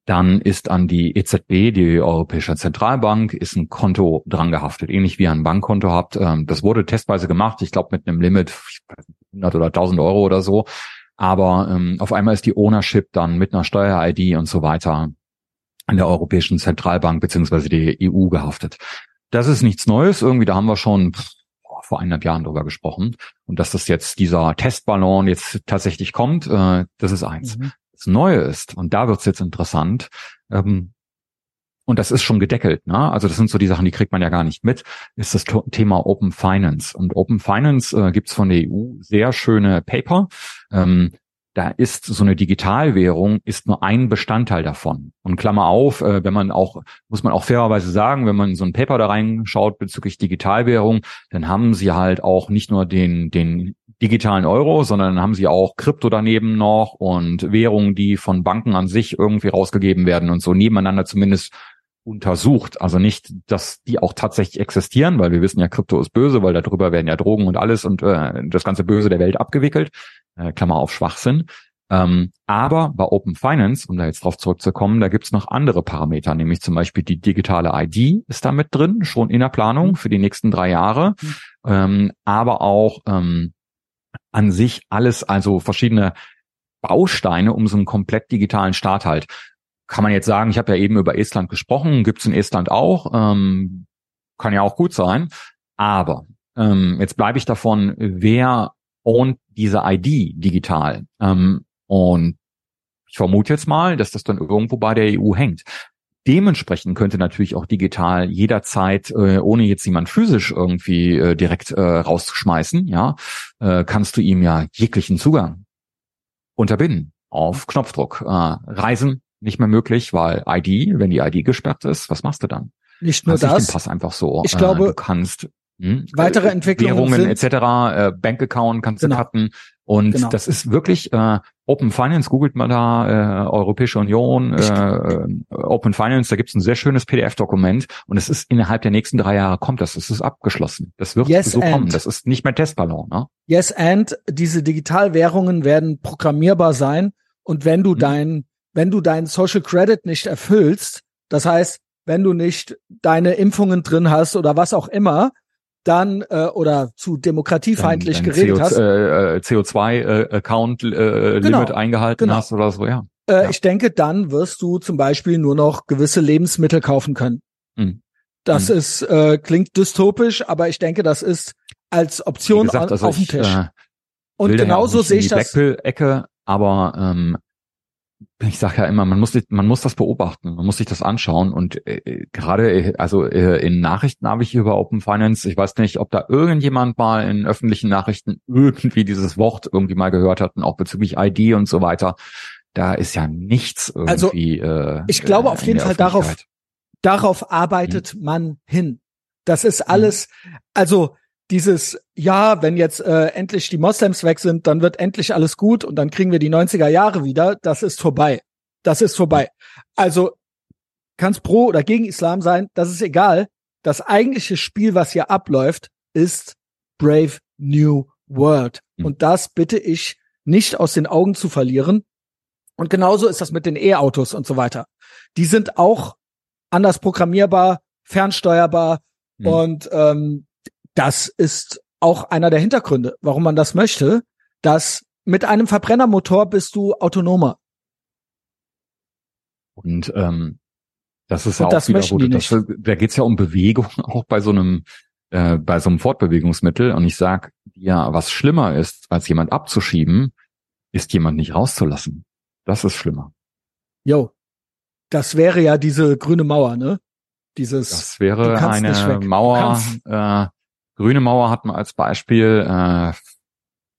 dann ist an die EZB, die Europäische Zentralbank, ist ein Konto dran gehaftet, ähnlich wie ihr ein Bankkonto habt. Ähm, das wurde testweise gemacht, ich glaube mit einem Limit 100 oder 1000 Euro oder so. Aber ähm, auf einmal ist die Ownership dann mit einer Steuer-ID und so weiter an der Europäischen Zentralbank beziehungsweise die EU gehaftet. Das ist nichts Neues. Irgendwie, da haben wir schon vor eineinhalb Jahren drüber gesprochen. Und dass das jetzt dieser Testballon jetzt tatsächlich kommt, äh, das ist eins. Mhm das Neue ist, und da wird's jetzt interessant, ähm, und das ist schon gedeckelt, ne? Also das sind so die Sachen, die kriegt man ja gar nicht mit, ist das Thema Open Finance. Und Open Finance äh, gibt's von der EU sehr schöne Paper. Ähm, da ist so eine Digitalwährung ist nur ein Bestandteil davon. Und Klammer auf, äh, wenn man auch, muss man auch fairerweise sagen, wenn man so ein Paper da reinschaut bezüglich Digitalwährung, dann haben sie halt auch nicht nur den, den digitalen Euro, sondern haben sie auch Krypto daneben noch und Währungen, die von Banken an sich irgendwie rausgegeben werden und so nebeneinander zumindest untersucht. Also nicht, dass die auch tatsächlich existieren, weil wir wissen ja, Krypto ist böse, weil darüber werden ja Drogen und alles und äh, das ganze Böse der Welt abgewickelt. Äh, Klammer auf Schwachsinn. Ähm, aber bei Open Finance, um da jetzt drauf zurückzukommen, da gibt's noch andere Parameter, nämlich zum Beispiel die digitale ID ist da mit drin, schon in der Planung für die nächsten drei Jahre. Mhm. Ähm, aber auch ähm, an sich alles, also verschiedene Bausteine, um so einen komplett digitalen Start halt. Kann man jetzt sagen, ich habe ja eben über Estland gesprochen, gibt's in Estland auch, ähm, kann ja auch gut sein. Aber ähm, jetzt bleibe ich davon, wer ownt diese ID digital? Ähm, und ich vermute jetzt mal, dass das dann irgendwo bei der EU hängt. dementsprechend könnte natürlich auch digital jederzeit, äh, ohne jetzt jemand physisch irgendwie äh, direkt äh, rauszuschmeißen, ja, äh, kannst du ihm ja jeglichen Zugang unterbinden auf Knopfdruck. Äh, Reisen nicht mehr möglich, weil ID, wenn die ID gesperrt ist, was machst du dann? Nicht nur Kannst das. den Pass einfach so. Ich glaube, äh, du kannst hm, weitere äh, Entwicklungen Währungen etc. Äh, Bankaccount kannst Genau. du cutten und Genau. das ist wirklich äh, Open Finance. Googelt mal da äh, Europäische Union äh, äh, Open Finance. Da gibt's ein sehr schönes PDF-Dokument und es ist innerhalb der nächsten drei Jahre kommt das. Es ist abgeschlossen. Das wird Yes, so and. kommen. Das ist nicht mehr Testballon. Ne? Yes, and diese Digitalwährungen werden programmierbar sein. Und wenn du Mhm. dein, wenn du deinen Social Credit nicht erfüllst, das heißt, wenn du nicht deine Impfungen drin hast oder was auch immer, dann äh, oder zu demokratiefeindlich Dein- dein geredet CO, hast, äh, CO2-Account äh, Genau, Limit eingehalten genau. hast oder so, ja. äh, ja. ich denke, dann wirst du zum Beispiel nur noch gewisse Lebensmittel kaufen können. Mhm. Das Mhm. ist äh, klingt dystopisch, aber ich denke, das ist als Option gesagt, auf, also auf dem Tisch. Äh, Und ja genauso sehe ich das. Blackpill-Ecke, aber ähm, ich sage ja immer, man muss, man muss das beobachten, man muss sich das anschauen und äh, gerade, äh, also äh, in Nachrichten habe ich über Open Finance, ich weiß nicht, ob da irgendjemand mal in öffentlichen Nachrichten irgendwie dieses Wort irgendwie mal gehört hat und auch bezüglich ID und so weiter. Da ist ja nichts Also, irgendwie. äh, ich glaube äh, auf jeden Fall darauf, darauf arbeitet Mhm. man hin. Das ist alles, also dieses, ja, wenn jetzt äh, endlich die Moslems weg sind, dann wird endlich alles gut und dann kriegen wir die 90er Jahre wieder, das ist vorbei. Das ist vorbei. Also kann es pro oder gegen Islam sein, das ist egal. Das eigentliche Spiel, was hier abläuft, ist Brave New World. Mhm. Und das bitte ich nicht aus den Augen zu verlieren. Und genauso ist das mit den E-Autos und so weiter. Die sind auch anders programmierbar, fernsteuerbar Mhm. und ähm, das ist auch einer der Hintergründe, warum man das möchte, dass mit einem Verbrennermotor bist du autonomer. Und ähm, das ist Und ja auch das wieder gut. Das, da geht's ja um Bewegung, auch bei so einem äh, bei so einem Fortbewegungsmittel. Und ich sag ja, was schlimmer ist, als jemand abzuschieben, ist jemand nicht rauszulassen. Das ist schlimmer. Jo, das wäre ja diese grüne Mauer, ne? Dieses Das wäre eine Mauer. Äh, grüne Mauer hat man als Beispiel. Äh,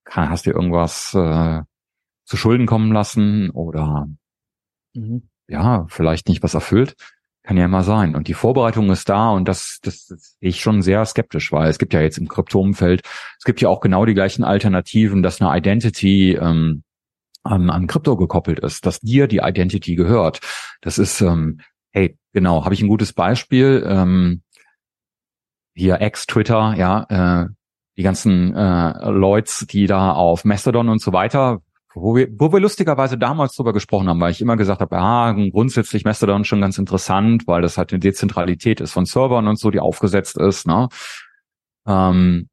kann, hast dir irgendwas äh, zu Schulden kommen lassen oder Mhm. ja, vielleicht nicht was erfüllt. Kann ja immer sein. Und die Vorbereitung ist da und das, das, das sehe ich schon sehr skeptisch, weil es gibt ja jetzt im Kryptoumfeld, es gibt ja auch genau die gleichen Alternativen, dass eine Identity ähm, an, an Krypto gekoppelt ist, dass dir die Identity gehört. Das ist, ähm, hey, genau, habe ich ein gutes Beispiel. Ähm, hier Ex, Twitter, ja, äh, die ganzen äh, Leute, die da auf Mastodon und so weiter, wo wir, wo wir lustigerweise damals drüber gesprochen haben, weil ich immer gesagt habe, ah, grundsätzlich Mastodon schon ganz interessant, weil das halt eine Dezentralität ist von Servern und so, die aufgesetzt ist, ne? Ähm,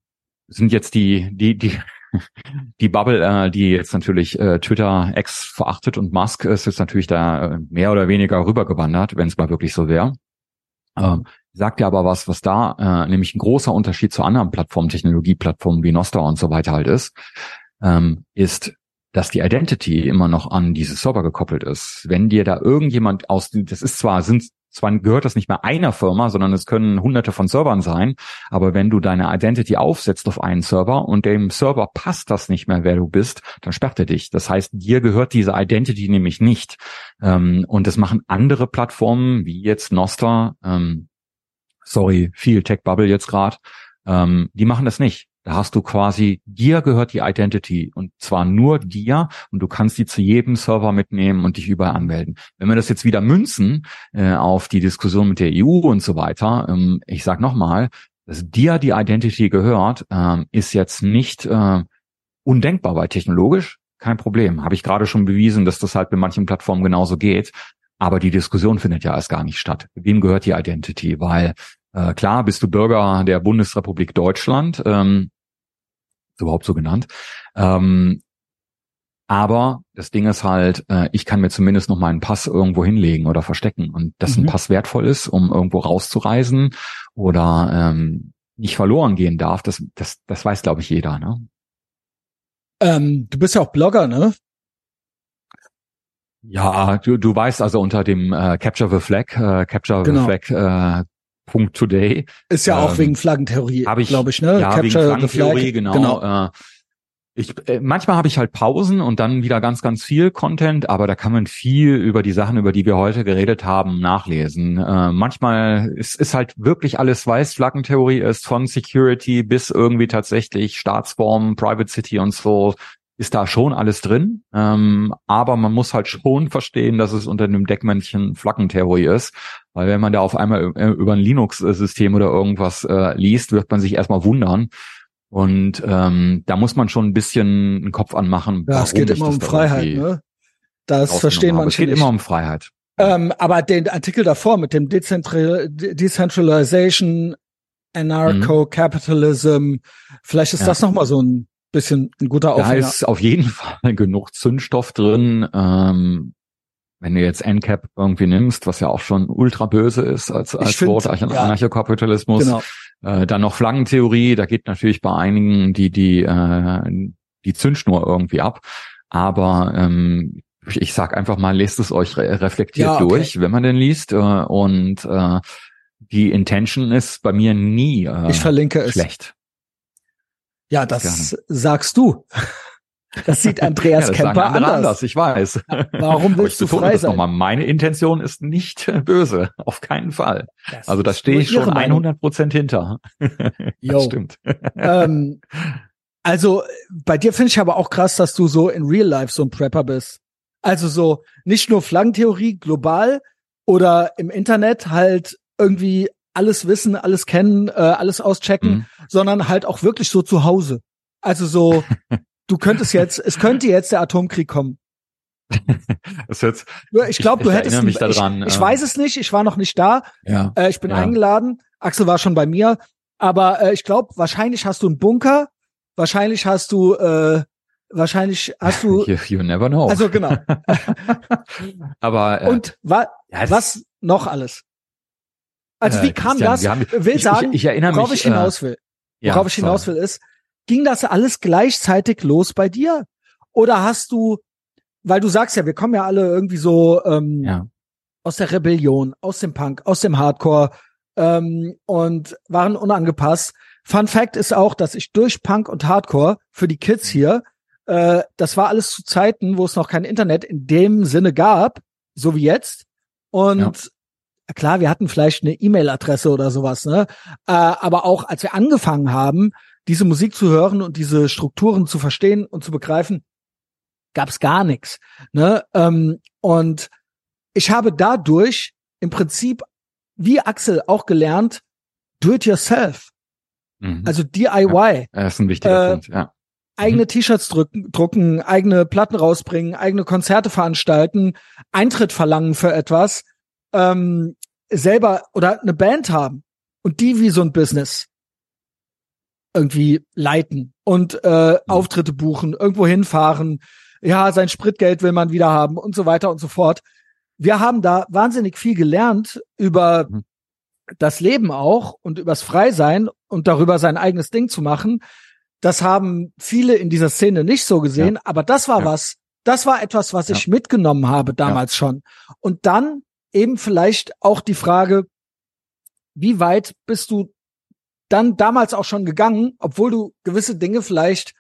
sind jetzt die, die, die, die Bubble, äh, die jetzt natürlich äh, Twitter X verachtet und Musk ist jetzt natürlich da äh, mehr oder weniger rübergewandert, wenn es mal wirklich so wäre. Ähm, sagt ja aber was, was da äh, nämlich ein großer Unterschied zu anderen Plattformen, Technologieplattformen wie Nostra und so weiter halt ist, ähm, ist, dass die Identity immer noch an diese Server gekoppelt ist. Wenn dir da irgendjemand aus, das ist zwar, sind, zwar gehört das nicht mehr einer Firma, sondern es können hunderte von Servern sein, aber wenn du deine Identity aufsetzt auf einen Server und dem Server passt das nicht mehr, wer du bist, dann sperrt er dich. Das heißt, dir gehört diese Identity nämlich nicht. Ähm, und das machen andere Plattformen, wie jetzt Nostra, ähm, sorry, viel Tech Bubble jetzt gerade, ähm, die machen das nicht. Da hast du quasi, dir gehört die Identity und zwar nur dir und du kannst die zu jedem Server mitnehmen und dich überall anmelden. Wenn wir das jetzt wieder münzen äh, auf die Diskussion mit der EU und so weiter, ähm, ich sag nochmal, dass dir die Identity gehört, ähm, ist jetzt nicht äh, undenkbar, weil technologisch kein Problem. Habe ich gerade schon bewiesen, dass das halt mit manchen Plattformen genauso geht. Aber die Diskussion findet ja erst gar nicht statt. Wem gehört die Identity? Weil äh, klar bist du Bürger der Bundesrepublik Deutschland, ähm, überhaupt so genannt. Ähm, aber das Ding ist halt, äh, ich kann mir zumindest noch meinen Pass irgendwo hinlegen oder verstecken. Und dass Mhm. ein Pass wertvoll ist, um irgendwo rauszureisen oder ähm, nicht verloren gehen darf, das, das, das weiß, glaube ich, jeder. Ne? Ähm, du bist ja auch Blogger, ne? Ja, du, du weißt also unter dem äh, Capture the Flag, äh, Capture Genau. the Flag äh, Punkt Today. Ist ja auch Ähm, wegen Flaggentheorie, glaube ich, ne? Ja, wegen the Flaggentheorie, genau. genau. Äh, ich, äh, manchmal habe ich halt Pausen und dann wieder ganz, ganz viel Content, aber da kann man viel über die Sachen, über die wir heute geredet haben, nachlesen. Äh, manchmal ist, ist halt wirklich alles weiß. Flaggentheorie ist von Security bis irgendwie tatsächlich Staatsform, Private City und so ist da schon alles drin. Ähm, aber man muss halt schon verstehen, dass es unter dem Deckmännchen Flaggentheorie ist. Weil wenn man da auf einmal äh, über ein Linux-System oder irgendwas äh, liest, wird man sich erstmal wundern. Und ähm, da muss man schon ein bisschen einen Kopf anmachen. Ja, es geht immer um Freiheit, ne? Das verstehen manche Es geht nicht. immer um Freiheit. Ähm, aber den Artikel davor mit dem Dezentral De- Decentralization, Anarcho-Capitalism, vielleicht ist Ja. das nochmal so ein bisschen ein guter Da Aufhänger. ist auf jeden Fall genug Zündstoff drin. Ähm, wenn du jetzt NCAP irgendwie nimmst, was ja auch schon ultra böse ist als, als find, Wort, Anarch- ja. Anarchokapitalismus. Genau. Äh, dann noch Flaggentheorie, da geht natürlich bei einigen die, die, äh, die Zündschnur irgendwie ab. Aber ähm, ich- sag einfach mal, lest es euch re reflektiert Ja, okay. durch, wenn man den liest. Äh, und äh, die Intention ist bei mir nie äh, Ich verlinke es. Ja, das sagst du. Das sieht Andreas Ja, das Kemper andere anders. Ich weiß. Warum willst du frei das sein? nochmal. Meine Intention ist nicht böse. Auf keinen Fall. Das Also da stehe ich schon ihre Meinung. 100 Prozent hinter. Yo. Das stimmt. ähm, also bei dir finde ich aber auch krass, dass du so in Real Life so ein Prepper bist. Also so nicht nur Flaggentheorie global oder im Internet halt irgendwie alles wissen, alles kennen, äh, alles auschecken, Mhm. sondern halt auch wirklich so zu Hause. Also so, du könntest jetzt, es könnte jetzt der Atomkrieg kommen. Jetzt, Ich glaube, du ich hättest, mich daran, ich, ich weiß es nicht, ich war noch nicht da, ja. äh, ich bin Ja. eingeladen. Axel war schon bei mir. Aber äh, ich glaube, wahrscheinlich hast du einen Bunker. Wahrscheinlich hast du, äh, wahrscheinlich hast du, You, you never know. also genau. Aber äh, Und wa ja, was noch alles? Also äh, wie kam Christian, das? haben- will ich, sagen, ich, ich erinnere worauf mich. ich hinaus will. äh, ja, Worauf ich hinaus will ist, ging das alles gleichzeitig los bei dir? Oder hast du, weil du sagst ja, wir kommen ja alle irgendwie so ähm, Ja. aus der Rebellion, aus dem Punk, aus dem Hardcore ähm, und waren unangepasst. Fun Fact ist auch, dass ich durch Punk und Hardcore für die Kids hier, äh, das war alles zu Zeiten, wo es noch kein Internet in dem Sinne gab, so wie jetzt. Und klar, wir hatten vielleicht eine E-Mail-Adresse oder sowas, ne? Äh, aber auch als wir angefangen haben, diese Musik zu hören und diese Strukturen zu verstehen und zu begreifen, gab's gar nichts. Ne? Ähm, und ich habe dadurch im Prinzip, wie Axel auch gelernt, do it yourself. Mhm. Also DIY. das ist ein wichtiger äh, Punkt. Ja. Eigene T-Shirts drücken, drucken, eigene Platten rausbringen, eigene Konzerte veranstalten, Eintritt verlangen für etwas, ähm, selber oder eine Band haben und die wie so ein Business irgendwie leiten und äh, Auftritte buchen, irgendwo hinfahren, ja, sein Spritgeld will man wieder haben und so weiter und so fort. Wir haben da wahnsinnig viel gelernt über Mhm. das Leben auch und übers Freisein und darüber sein eigenes Ding zu machen. Das haben viele in dieser Szene nicht so gesehen, aber das war Ja. was, das war etwas, was Ja. ich mitgenommen habe damals schon. Und dann eben vielleicht auch die Frage, wie weit bist du dann damals auch schon gegangen, obwohl du gewisse Dinge vielleicht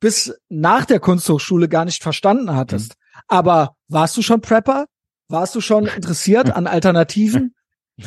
bis nach der Kunsthochschule gar nicht verstanden hattest. Aber warst du schon Prepper? Warst du schon interessiert an Alternativen?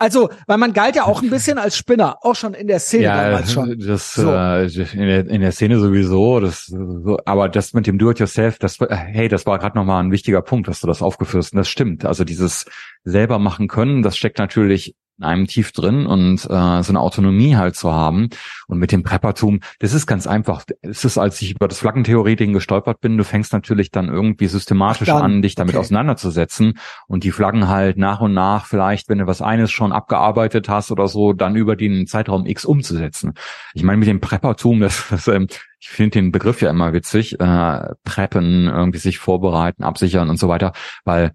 Also, weil man galt ja auch ein bisschen als Spinner, auch schon in der Szene damals schon. das So. äh, in, der, in der Szene sowieso. Das, so, aber das mit dem Do-it-yourself, das, äh, hey, das war gerade nochmal ein wichtiger Punkt, dass du das aufgeführt hast. Und das stimmt. Also dieses selber machen können, das steckt natürlich in einem tief drin und äh, so eine Autonomie halt zu haben. Und mit dem Preppertum, das ist ganz einfach. Es ist, als ich über das Flaggentheorie-Ding gestolpert bin, du fängst natürlich dann irgendwie systematisch dann, an, dich damit okay. auseinanderzusetzen und die Flaggen halt nach und nach vielleicht, wenn du was eines schon abgearbeitet hast oder so, dann über den Zeitraum X umzusetzen. Ich meine, mit dem Preppertum, das, das ähm, ich finde den Begriff ja immer witzig, äh, preppen, irgendwie sich vorbereiten, absichern und so weiter, weil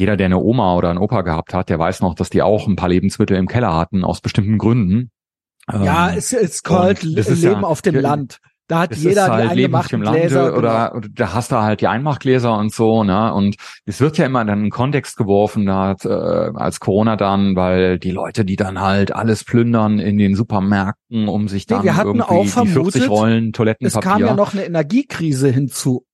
jeder, der eine Oma oder einen Opa gehabt hat, der weiß noch, dass die auch ein paar Lebensmittel im Keller hatten, aus bestimmten Gründen. Ja, Ähm, es ist called Leben ja- auf dem Land. Da hat jeder halt die Leben auf eingemachten dem Gläser. genau. oder, da hast du halt die Einmachgläser und so, ne? Und es wird ja immer dann in Kontext geworfen, da hat, äh, als Corona dann, weil die Leute, die dann halt alles plündern in den Supermärkten, um sich Nee, dann wir hatten irgendwie auch die vermutet, 40 Rollen Es Toilettenpapier. kam ja noch eine Energiekrise hinzu.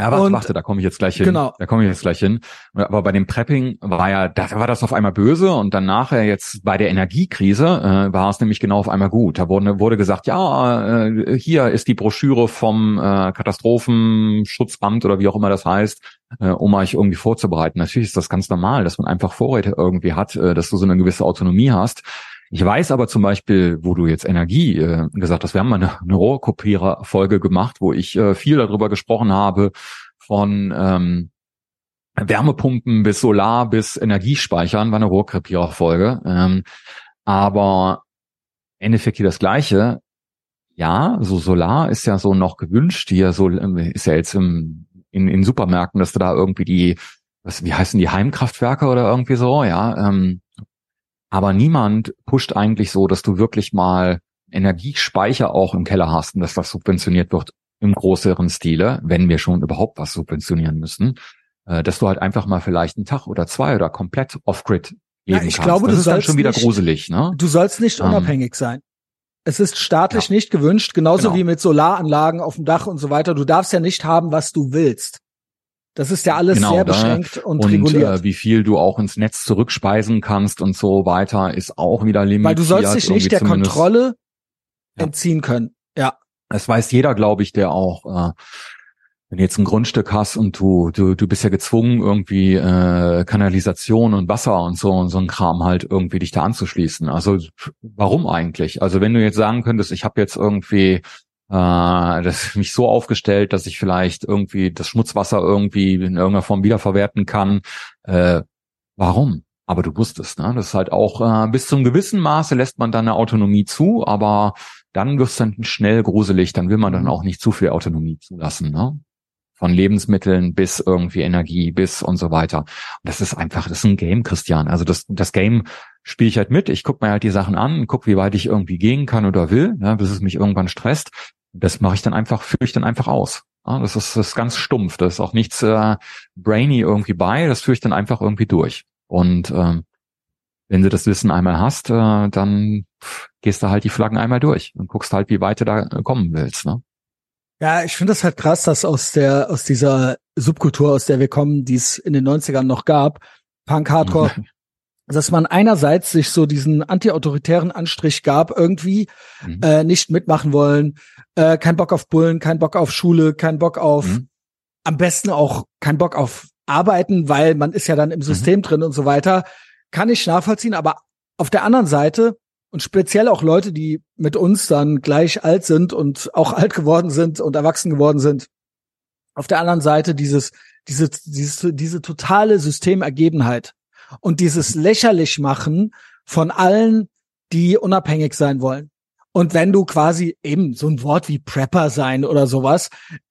Ja, warte, Und- warte, da komme ich jetzt gleich hin. Genau. Da komme ich jetzt gleich hin. Aber bei dem Prepping war ja, da war das auf einmal böse und dann nachher jetzt bei der Energiekrise äh, war es nämlich genau auf einmal gut. Da wurde, wurde gesagt, ja, äh, hier ist die Broschüre vom äh, Katastrophenschutzamt oder wie auch immer das heißt, äh, um euch irgendwie vorzubereiten. Natürlich ist das ganz normal, dass man einfach Vorräte irgendwie hat, äh, dass du so eine gewisse Autonomie hast. Ich weiß aber zum Beispiel, wo du jetzt Energie äh, gesagt hast, wir haben mal eine, eine Rohrkopierer-Folge gemacht, wo ich äh, viel darüber gesprochen habe, von ähm, Wärmepumpen bis Solar bis Energiespeichern, war eine Rohrkrepierer-Folge. Ähm, aber im Endeffekt hier das Gleiche. Ja, so Solar ist ja so noch gewünscht. Hier so ähm, ist ja jetzt im, in, in Supermärkten, dass du da irgendwie die, was, wie heißen die Heimkraftwerke oder irgendwie so, ja. Ähm, aber niemand pusht eigentlich so, dass du wirklich mal Energiespeicher auch im Keller hast und dass das subventioniert wird im größeren Stile, wenn wir schon überhaupt was subventionieren müssen, äh, dass du halt einfach mal vielleicht einen Tag oder zwei oder komplett off-grid geben Ja, ich kannst. glaube, das du ist dann schon wieder nicht- gruselig, ne? Du sollst nicht Ähm, unabhängig sein. Es ist staatlich nicht gewünscht, genauso Genau. wie mit Solaranlagen auf dem Dach und so weiter. Du darfst ja nicht haben, was du willst. Das ist ja alles Genau, sehr beschränkt und, Und reguliert. äh, wie viel du auch ins Netz zurückspeisen kannst und so weiter, ist auch wieder limitiert. Weil du sollst dich nicht der. Kontrolle Ja. entziehen können. Ja. Das weiß jeder, glaube ich, der auch, äh, wenn du jetzt ein Grundstück hast und du, du, du bist ja gezwungen, irgendwie äh, Kanalisation und Wasser und so und so ein Kram halt irgendwie dich da anzuschließen. Also warum eigentlich? Also wenn du jetzt sagen könntest, ich habe jetzt irgendwie äh, das mich so aufgestellt, dass ich vielleicht irgendwie das Schmutzwasser irgendwie in irgendeiner Form wiederverwerten kann, äh, warum? Aber du wusstest, ne? Das ist halt auch äh, bis zum gewissen Maße lässt man dann eine Autonomie zu, aber dann wird's dann schnell gruselig, dann will man dann Mhm. auch nicht zu viel Autonomie zulassen, ne? Von Lebensmitteln bis irgendwie Energie bis und so weiter. Und das ist einfach, das ist ein Game, Christian. Also das, das Game spiele ich halt mit. Ich gucke mir halt die Sachen an, guck, wie weit ich irgendwie gehen kann oder will, ne, bis es mich irgendwann stresst. Das mache ich dann einfach, führe ich dann einfach aus. Ja, das, ist, das ist ganz stumpf. Da ist auch nichts äh, brainy irgendwie bei. Das führe ich dann einfach irgendwie durch. Und ähm, wenn du das Wissen einmal hast, äh, dann gehst du halt die Flaggen einmal durch und guckst halt, wie weit du da kommen willst. Ne? Ja, ich finde das halt krass, dass aus der, aus dieser Subkultur, aus der wir kommen, die es in den 90ern noch gab, Punk, Hardcore, dass man einerseits sich so diesen anti-autoritären Anstrich gab, irgendwie Mhm. äh, nicht mitmachen wollen, äh, kein Bock auf Bullen, kein Bock auf Schule, kein Bock auf, Mhm. am besten auch kein Bock auf Arbeiten, weil man ist ja dann im System drin und so weiter. Kann ich nachvollziehen, aber auf der anderen Seite und speziell auch Leute, die mit uns dann gleich alt sind und auch alt geworden sind und erwachsen geworden sind, auf der anderen Seite dieses, diese, diese, diese totale Systemergebenheit und dieses lächerlich machen von allen, die unabhängig sein wollen. Und wenn du quasi eben so ein Wort wie Prepper sein oder sowas,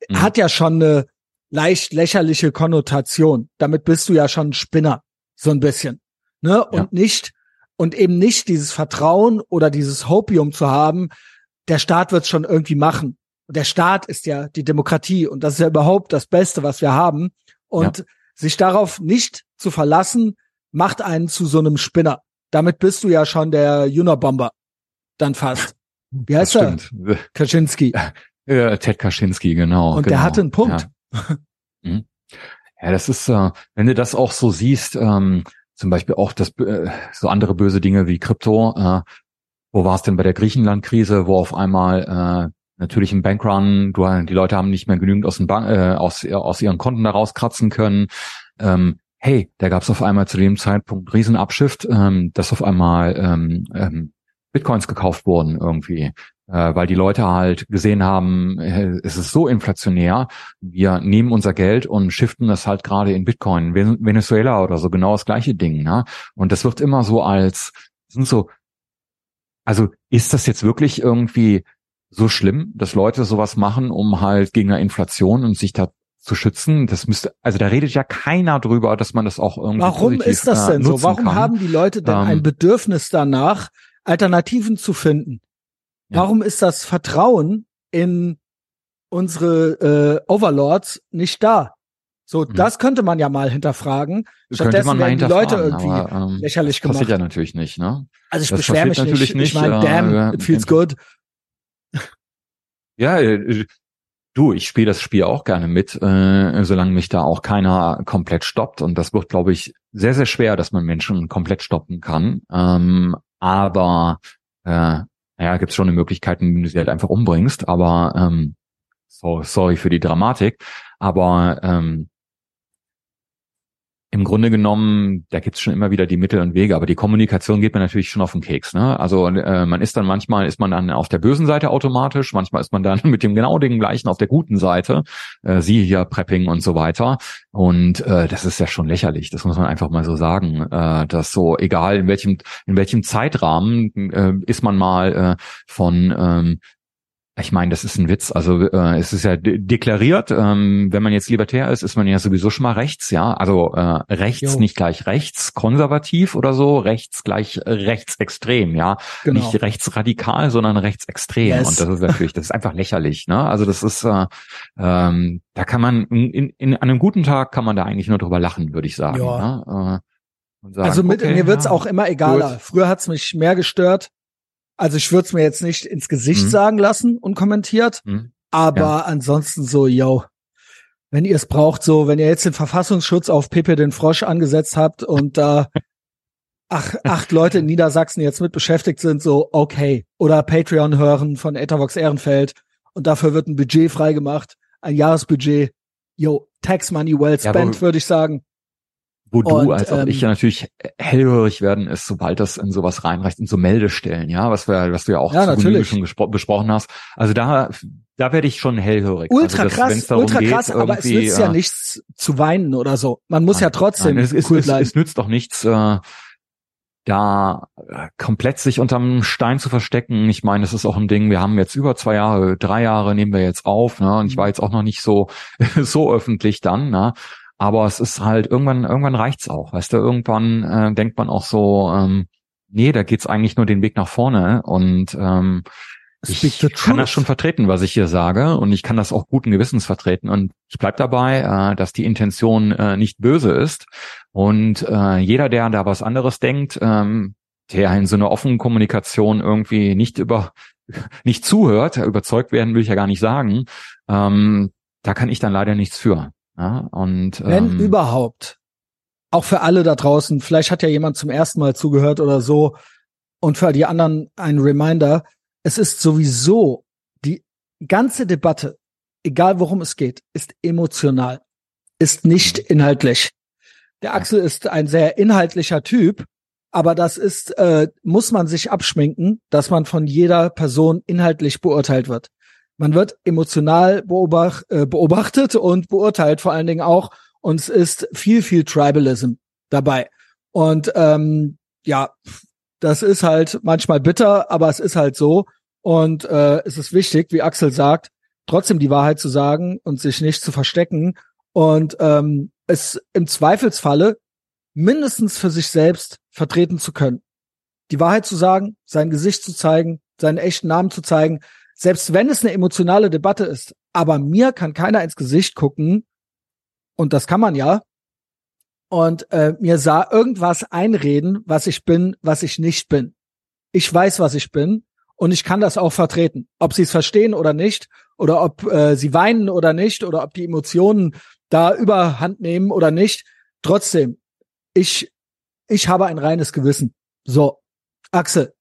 Mhm. hat ja schon eine leicht lächerliche Konnotation. Damit bist du ja schon ein Spinner, so ein bisschen. Ne? Und Ja. nicht, und eben nicht dieses Vertrauen oder dieses Hopium zu haben, der Staat wird's schon irgendwie machen. Der Staat ist ja die Demokratie und das ist ja überhaupt das Beste, was wir haben. Und sich darauf nicht zu verlassen, macht einen zu so einem Spinner. Damit bist du ja schon der Unabomber. Dann fast. Wie heißt das er? stimmt. Kaczynski. Äh, Ted Kaczynski, genau. Und genau. der hatte einen Punkt. Ja. Mhm. ja, das ist, äh, wenn du das auch so siehst, ähm, zum Beispiel auch das, äh, so andere böse Dinge wie Krypto, äh, wo war es denn bei der Griechenland-Krise, wo auf einmal äh, natürlich im Bankrun, du, die Leute haben nicht mehr genügend aus, den Bank, äh, aus, aus ihren Konten da rauskratzen können. Ähm, hey, da gab es auf einmal zu dem Zeitpunkt Riesenabschift, ähm, dass auf einmal ähm, ähm, Bitcoins gekauft wurden irgendwie, äh, weil die Leute halt gesehen haben, äh, es ist so inflationär, wir nehmen unser Geld und shiften das halt gerade in Bitcoin, Ven- Venezuela oder so, genau das gleiche Ding. Ne? Und das wird immer so als, sind so, also ist das jetzt wirklich irgendwie so schlimm, dass Leute sowas machen, um halt gegen eine Inflation und sich da zu schützen? Das müsste, also da redet ja keiner drüber, dass man das auch irgendwie Warum ist das äh, denn so? nutzen Warum kann. haben die Leute denn Ähm, ein Bedürfnis danach, Alternativen zu finden? Ja. Warum ist das Vertrauen in unsere äh, Overlords nicht da? So, mhm. das könnte man ja mal hinterfragen. Stattdessen man werden die Leute irgendwie aber, ähm, lächerlich gemacht. Passiert ja natürlich nicht, ne? Also ich beschwere mich nicht. nicht. Ich meine, damn, äh, it feels good. Ja, äh, du, ich spiele das Spiel auch gerne mit, äh, solange mich da auch keiner komplett stoppt. Und das wird, glaube ich, sehr, sehr schwer, dass man Menschen komplett stoppen kann. Ähm, aber äh, naja, gibt es schon eine Möglichkeit, wie du sie halt einfach umbringst. Aber ähm, so, sorry für die Dramatik. Aber ähm, im Grunde genommen, da gibt's schon immer wieder die Mittel und Wege, aber die Kommunikation geht mir natürlich schon auf den Keks. Ne? Also äh, man ist dann manchmal ist man dann auf der bösen Seite automatisch, manchmal ist man dann mit dem genau den gleichen auf der guten Seite, äh, siehe hier Prepping und so weiter. Und äh, das ist ja schon lächerlich, das muss man einfach mal so sagen. Äh, dass so, egal in welchem, in welchem Zeitrahmen äh, ist man mal äh, von ähm, ich meine, das ist ein Witz. Also äh, es ist ja de deklariert, ähm, wenn man jetzt libertär ist, ist man ja sowieso schon mal rechts, ja. Also äh, rechts jo. nicht gleich rechts konservativ oder so, rechts gleich rechtsextrem, ja. Genau. Nicht rechtsradikal, sondern rechtsextrem. Yes. Und das ist natürlich, das ist einfach lächerlich. Ne? Also das ist, äh, ähm, da kann man in, in, an einem guten Tag kann man da eigentlich nur drüber lachen, würde ich sagen. Ja. Ne? Äh, sagen, also mit, okay, mir wird's ja, auch immer egaler. Gut. Früher hat's mich mehr gestört, also ich würde es mir jetzt nicht ins Gesicht mhm. sagen lassen, unkommentiert. Mhm. Aber ja. ansonsten so, yo, wenn ihr es braucht, so, wenn ihr jetzt den Verfassungsschutz auf Pepe den Frosch angesetzt habt und da ach, acht Leute in Niedersachsen jetzt mit beschäftigt sind, so, okay. Oder Patreon hören von Etavox Ehrenfeld und dafür wird ein Budget freigemacht, ein Jahresbudget. Yo, Tax Money well spent, ja, würde ich sagen wo du und, als auch ähm, ich ja natürlich hellhörig werden ist, sobald das in sowas reinreicht, in so Meldestellen, ja, was wir, was du ja auch ja, schon besprochen hast. Also da, da werde ich schon hellhörig. Ultra also krass, ultra krass, geht, aber es nützt ja, ja nichts zu weinen oder so. Man muss nein, ja trotzdem nein, es, es, cool es, es, nützt doch nichts, äh, da äh, komplett sich unterm Stein zu verstecken. Ich meine, das ist auch ein Ding. Wir haben jetzt über zwei Jahre, drei Jahre nehmen wir jetzt auf, ne? Und ich mhm. war jetzt auch noch nicht so so öffentlich dann, ne? Aber es ist halt irgendwann, irgendwann reicht's auch. Weißt du, irgendwann äh, denkt man auch so, ähm, nee, da geht's eigentlich nur den Weg nach vorne. Und ähm, ich kann das schon vertreten, was ich hier sage, und ich kann das auch guten Gewissens vertreten. Und ich bleib dabei, äh, dass die Intention äh, nicht böse ist. Und äh, jeder, der da was anderes denkt, ähm, der in so einer offenen Kommunikation irgendwie nicht über nicht zuhört, überzeugt werden will ich ja gar nicht sagen, ähm, da kann ich dann leider nichts für. Ja, und wenn ähm, überhaupt, auch für alle da draußen, vielleicht hat ja jemand zum ersten Mal zugehört oder so, und für die anderen ein Reminder, es ist sowieso die ganze Debatte, egal worum es geht, ist emotional, ist nicht mhm. inhaltlich. Der Axel ist ein sehr inhaltlicher Typ, aber das ist, äh, muss man sich abschminken, dass man von jeder Person inhaltlich beurteilt wird. Man wird emotional beobacht, äh, beobachtet und beurteilt vor allen Dingen auch. Und es ist viel, viel Tribalism dabei. Und ähm, ja, das ist halt manchmal bitter, aber es ist halt so. Und äh, es ist wichtig, wie Axel sagt, trotzdem die Wahrheit zu sagen und sich nicht zu verstecken und ähm, es im Zweifelsfalle mindestens für sich selbst vertreten zu können. Die Wahrheit zu sagen, sein Gesicht zu zeigen, seinen echten Namen zu zeigen, selbst wenn es eine emotionale Debatte ist, aber mir kann keiner ins Gesicht gucken, und das kann man ja, und äh, mir sah irgendwas einreden, was ich bin, was ich nicht bin. Ich weiß, was ich bin und ich kann das auch vertreten. Ob sie es verstehen oder nicht, oder ob äh, sie weinen oder nicht, oder ob die Emotionen da überhand nehmen oder nicht. Trotzdem, ich, ich habe ein reines Gewissen. So, Axel,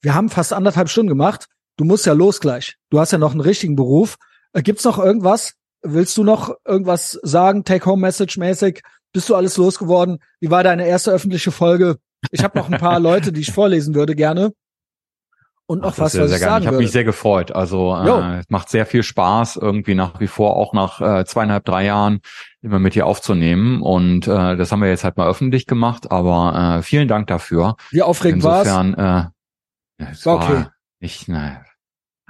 wir haben fast anderthalb Stunden gemacht du musst ja los gleich. Du hast ja noch einen richtigen Beruf. Äh, gibt's noch irgendwas? Willst du noch irgendwas sagen, Take-Home-Message-mäßig? Bist du alles losgeworden? Wie war deine erste öffentliche Folge? Ich habe noch ein paar Leute, die ich vorlesen würde gerne. Und noch Ach, was, was ich sagen Ich habe mich sehr gefreut. Also äh, es macht sehr viel Spaß, irgendwie nach wie vor auch nach äh, zweieinhalb, drei Jahren immer mit dir aufzunehmen. Und äh, das haben wir jetzt halt mal öffentlich gemacht. Aber äh, vielen Dank dafür. Wie aufregend war's? Insofern, äh, es war okay. Ich, nein.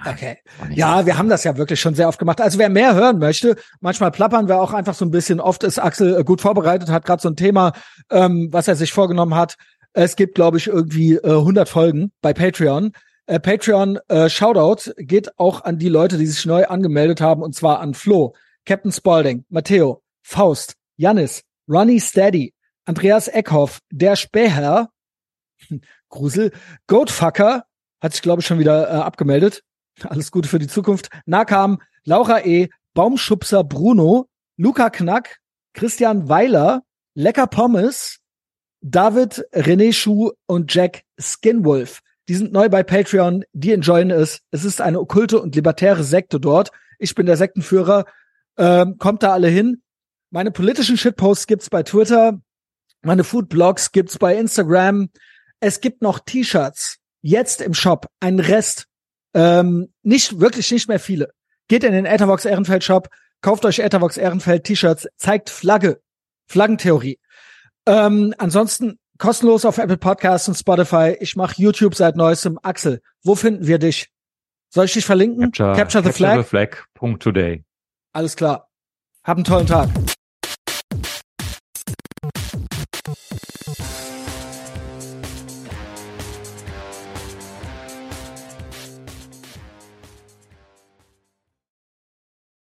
Okay. Ja, wir haben das ja wirklich schon sehr oft gemacht. Also wer mehr hören möchte, manchmal plappern wir auch einfach so ein bisschen. Oft ist Axel äh, gut vorbereitet, hat gerade so ein Thema, ähm, was er sich vorgenommen hat. Es gibt, glaube ich, irgendwie äh, 100 Folgen bei Patreon. Äh, Patreon äh, Shoutout geht auch an die Leute, die sich neu angemeldet haben, und zwar an Flo, Captain Spalding, Matteo, Faust, Janis, Ronnie Steady, Andreas Eckhoff, der Späher, Grusel, Goatfucker, hat sich, glaube ich, schon wieder äh, abgemeldet. Alles Gute für die Zukunft. Nakam, Laura E., Baumschubser Bruno, Luca Knack, Christian Weiler, Lecker Pommes, David, René Schuh und Jack Skinwolf. Die sind neu bei Patreon, die enjoyen es. Es ist eine okkulte und libertäre Sekte dort. Ich bin der Sektenführer. Ähm, kommt da alle hin. Meine politischen Shitposts gibt's bei Twitter. Meine Foodblogs gibt's bei Instagram. Es gibt noch T-Shirts. Jetzt im Shop. Ein Rest. Ähm, nicht, wirklich nicht mehr viele. Geht in den Ethervox Ehrenfeld Shop. Kauft euch Ethervox Ehrenfeld T-Shirts. Zeigt Flagge. Flaggentheorie. Ähm, ansonsten kostenlos auf Apple Podcasts und Spotify. Ich mache YouTube seit neuestem. Axel, wo finden wir dich? Soll ich dich verlinken? Capture, Capture the Flag. Capture the Flag. Punkt today. Alles klar. Hab einen tollen Tag.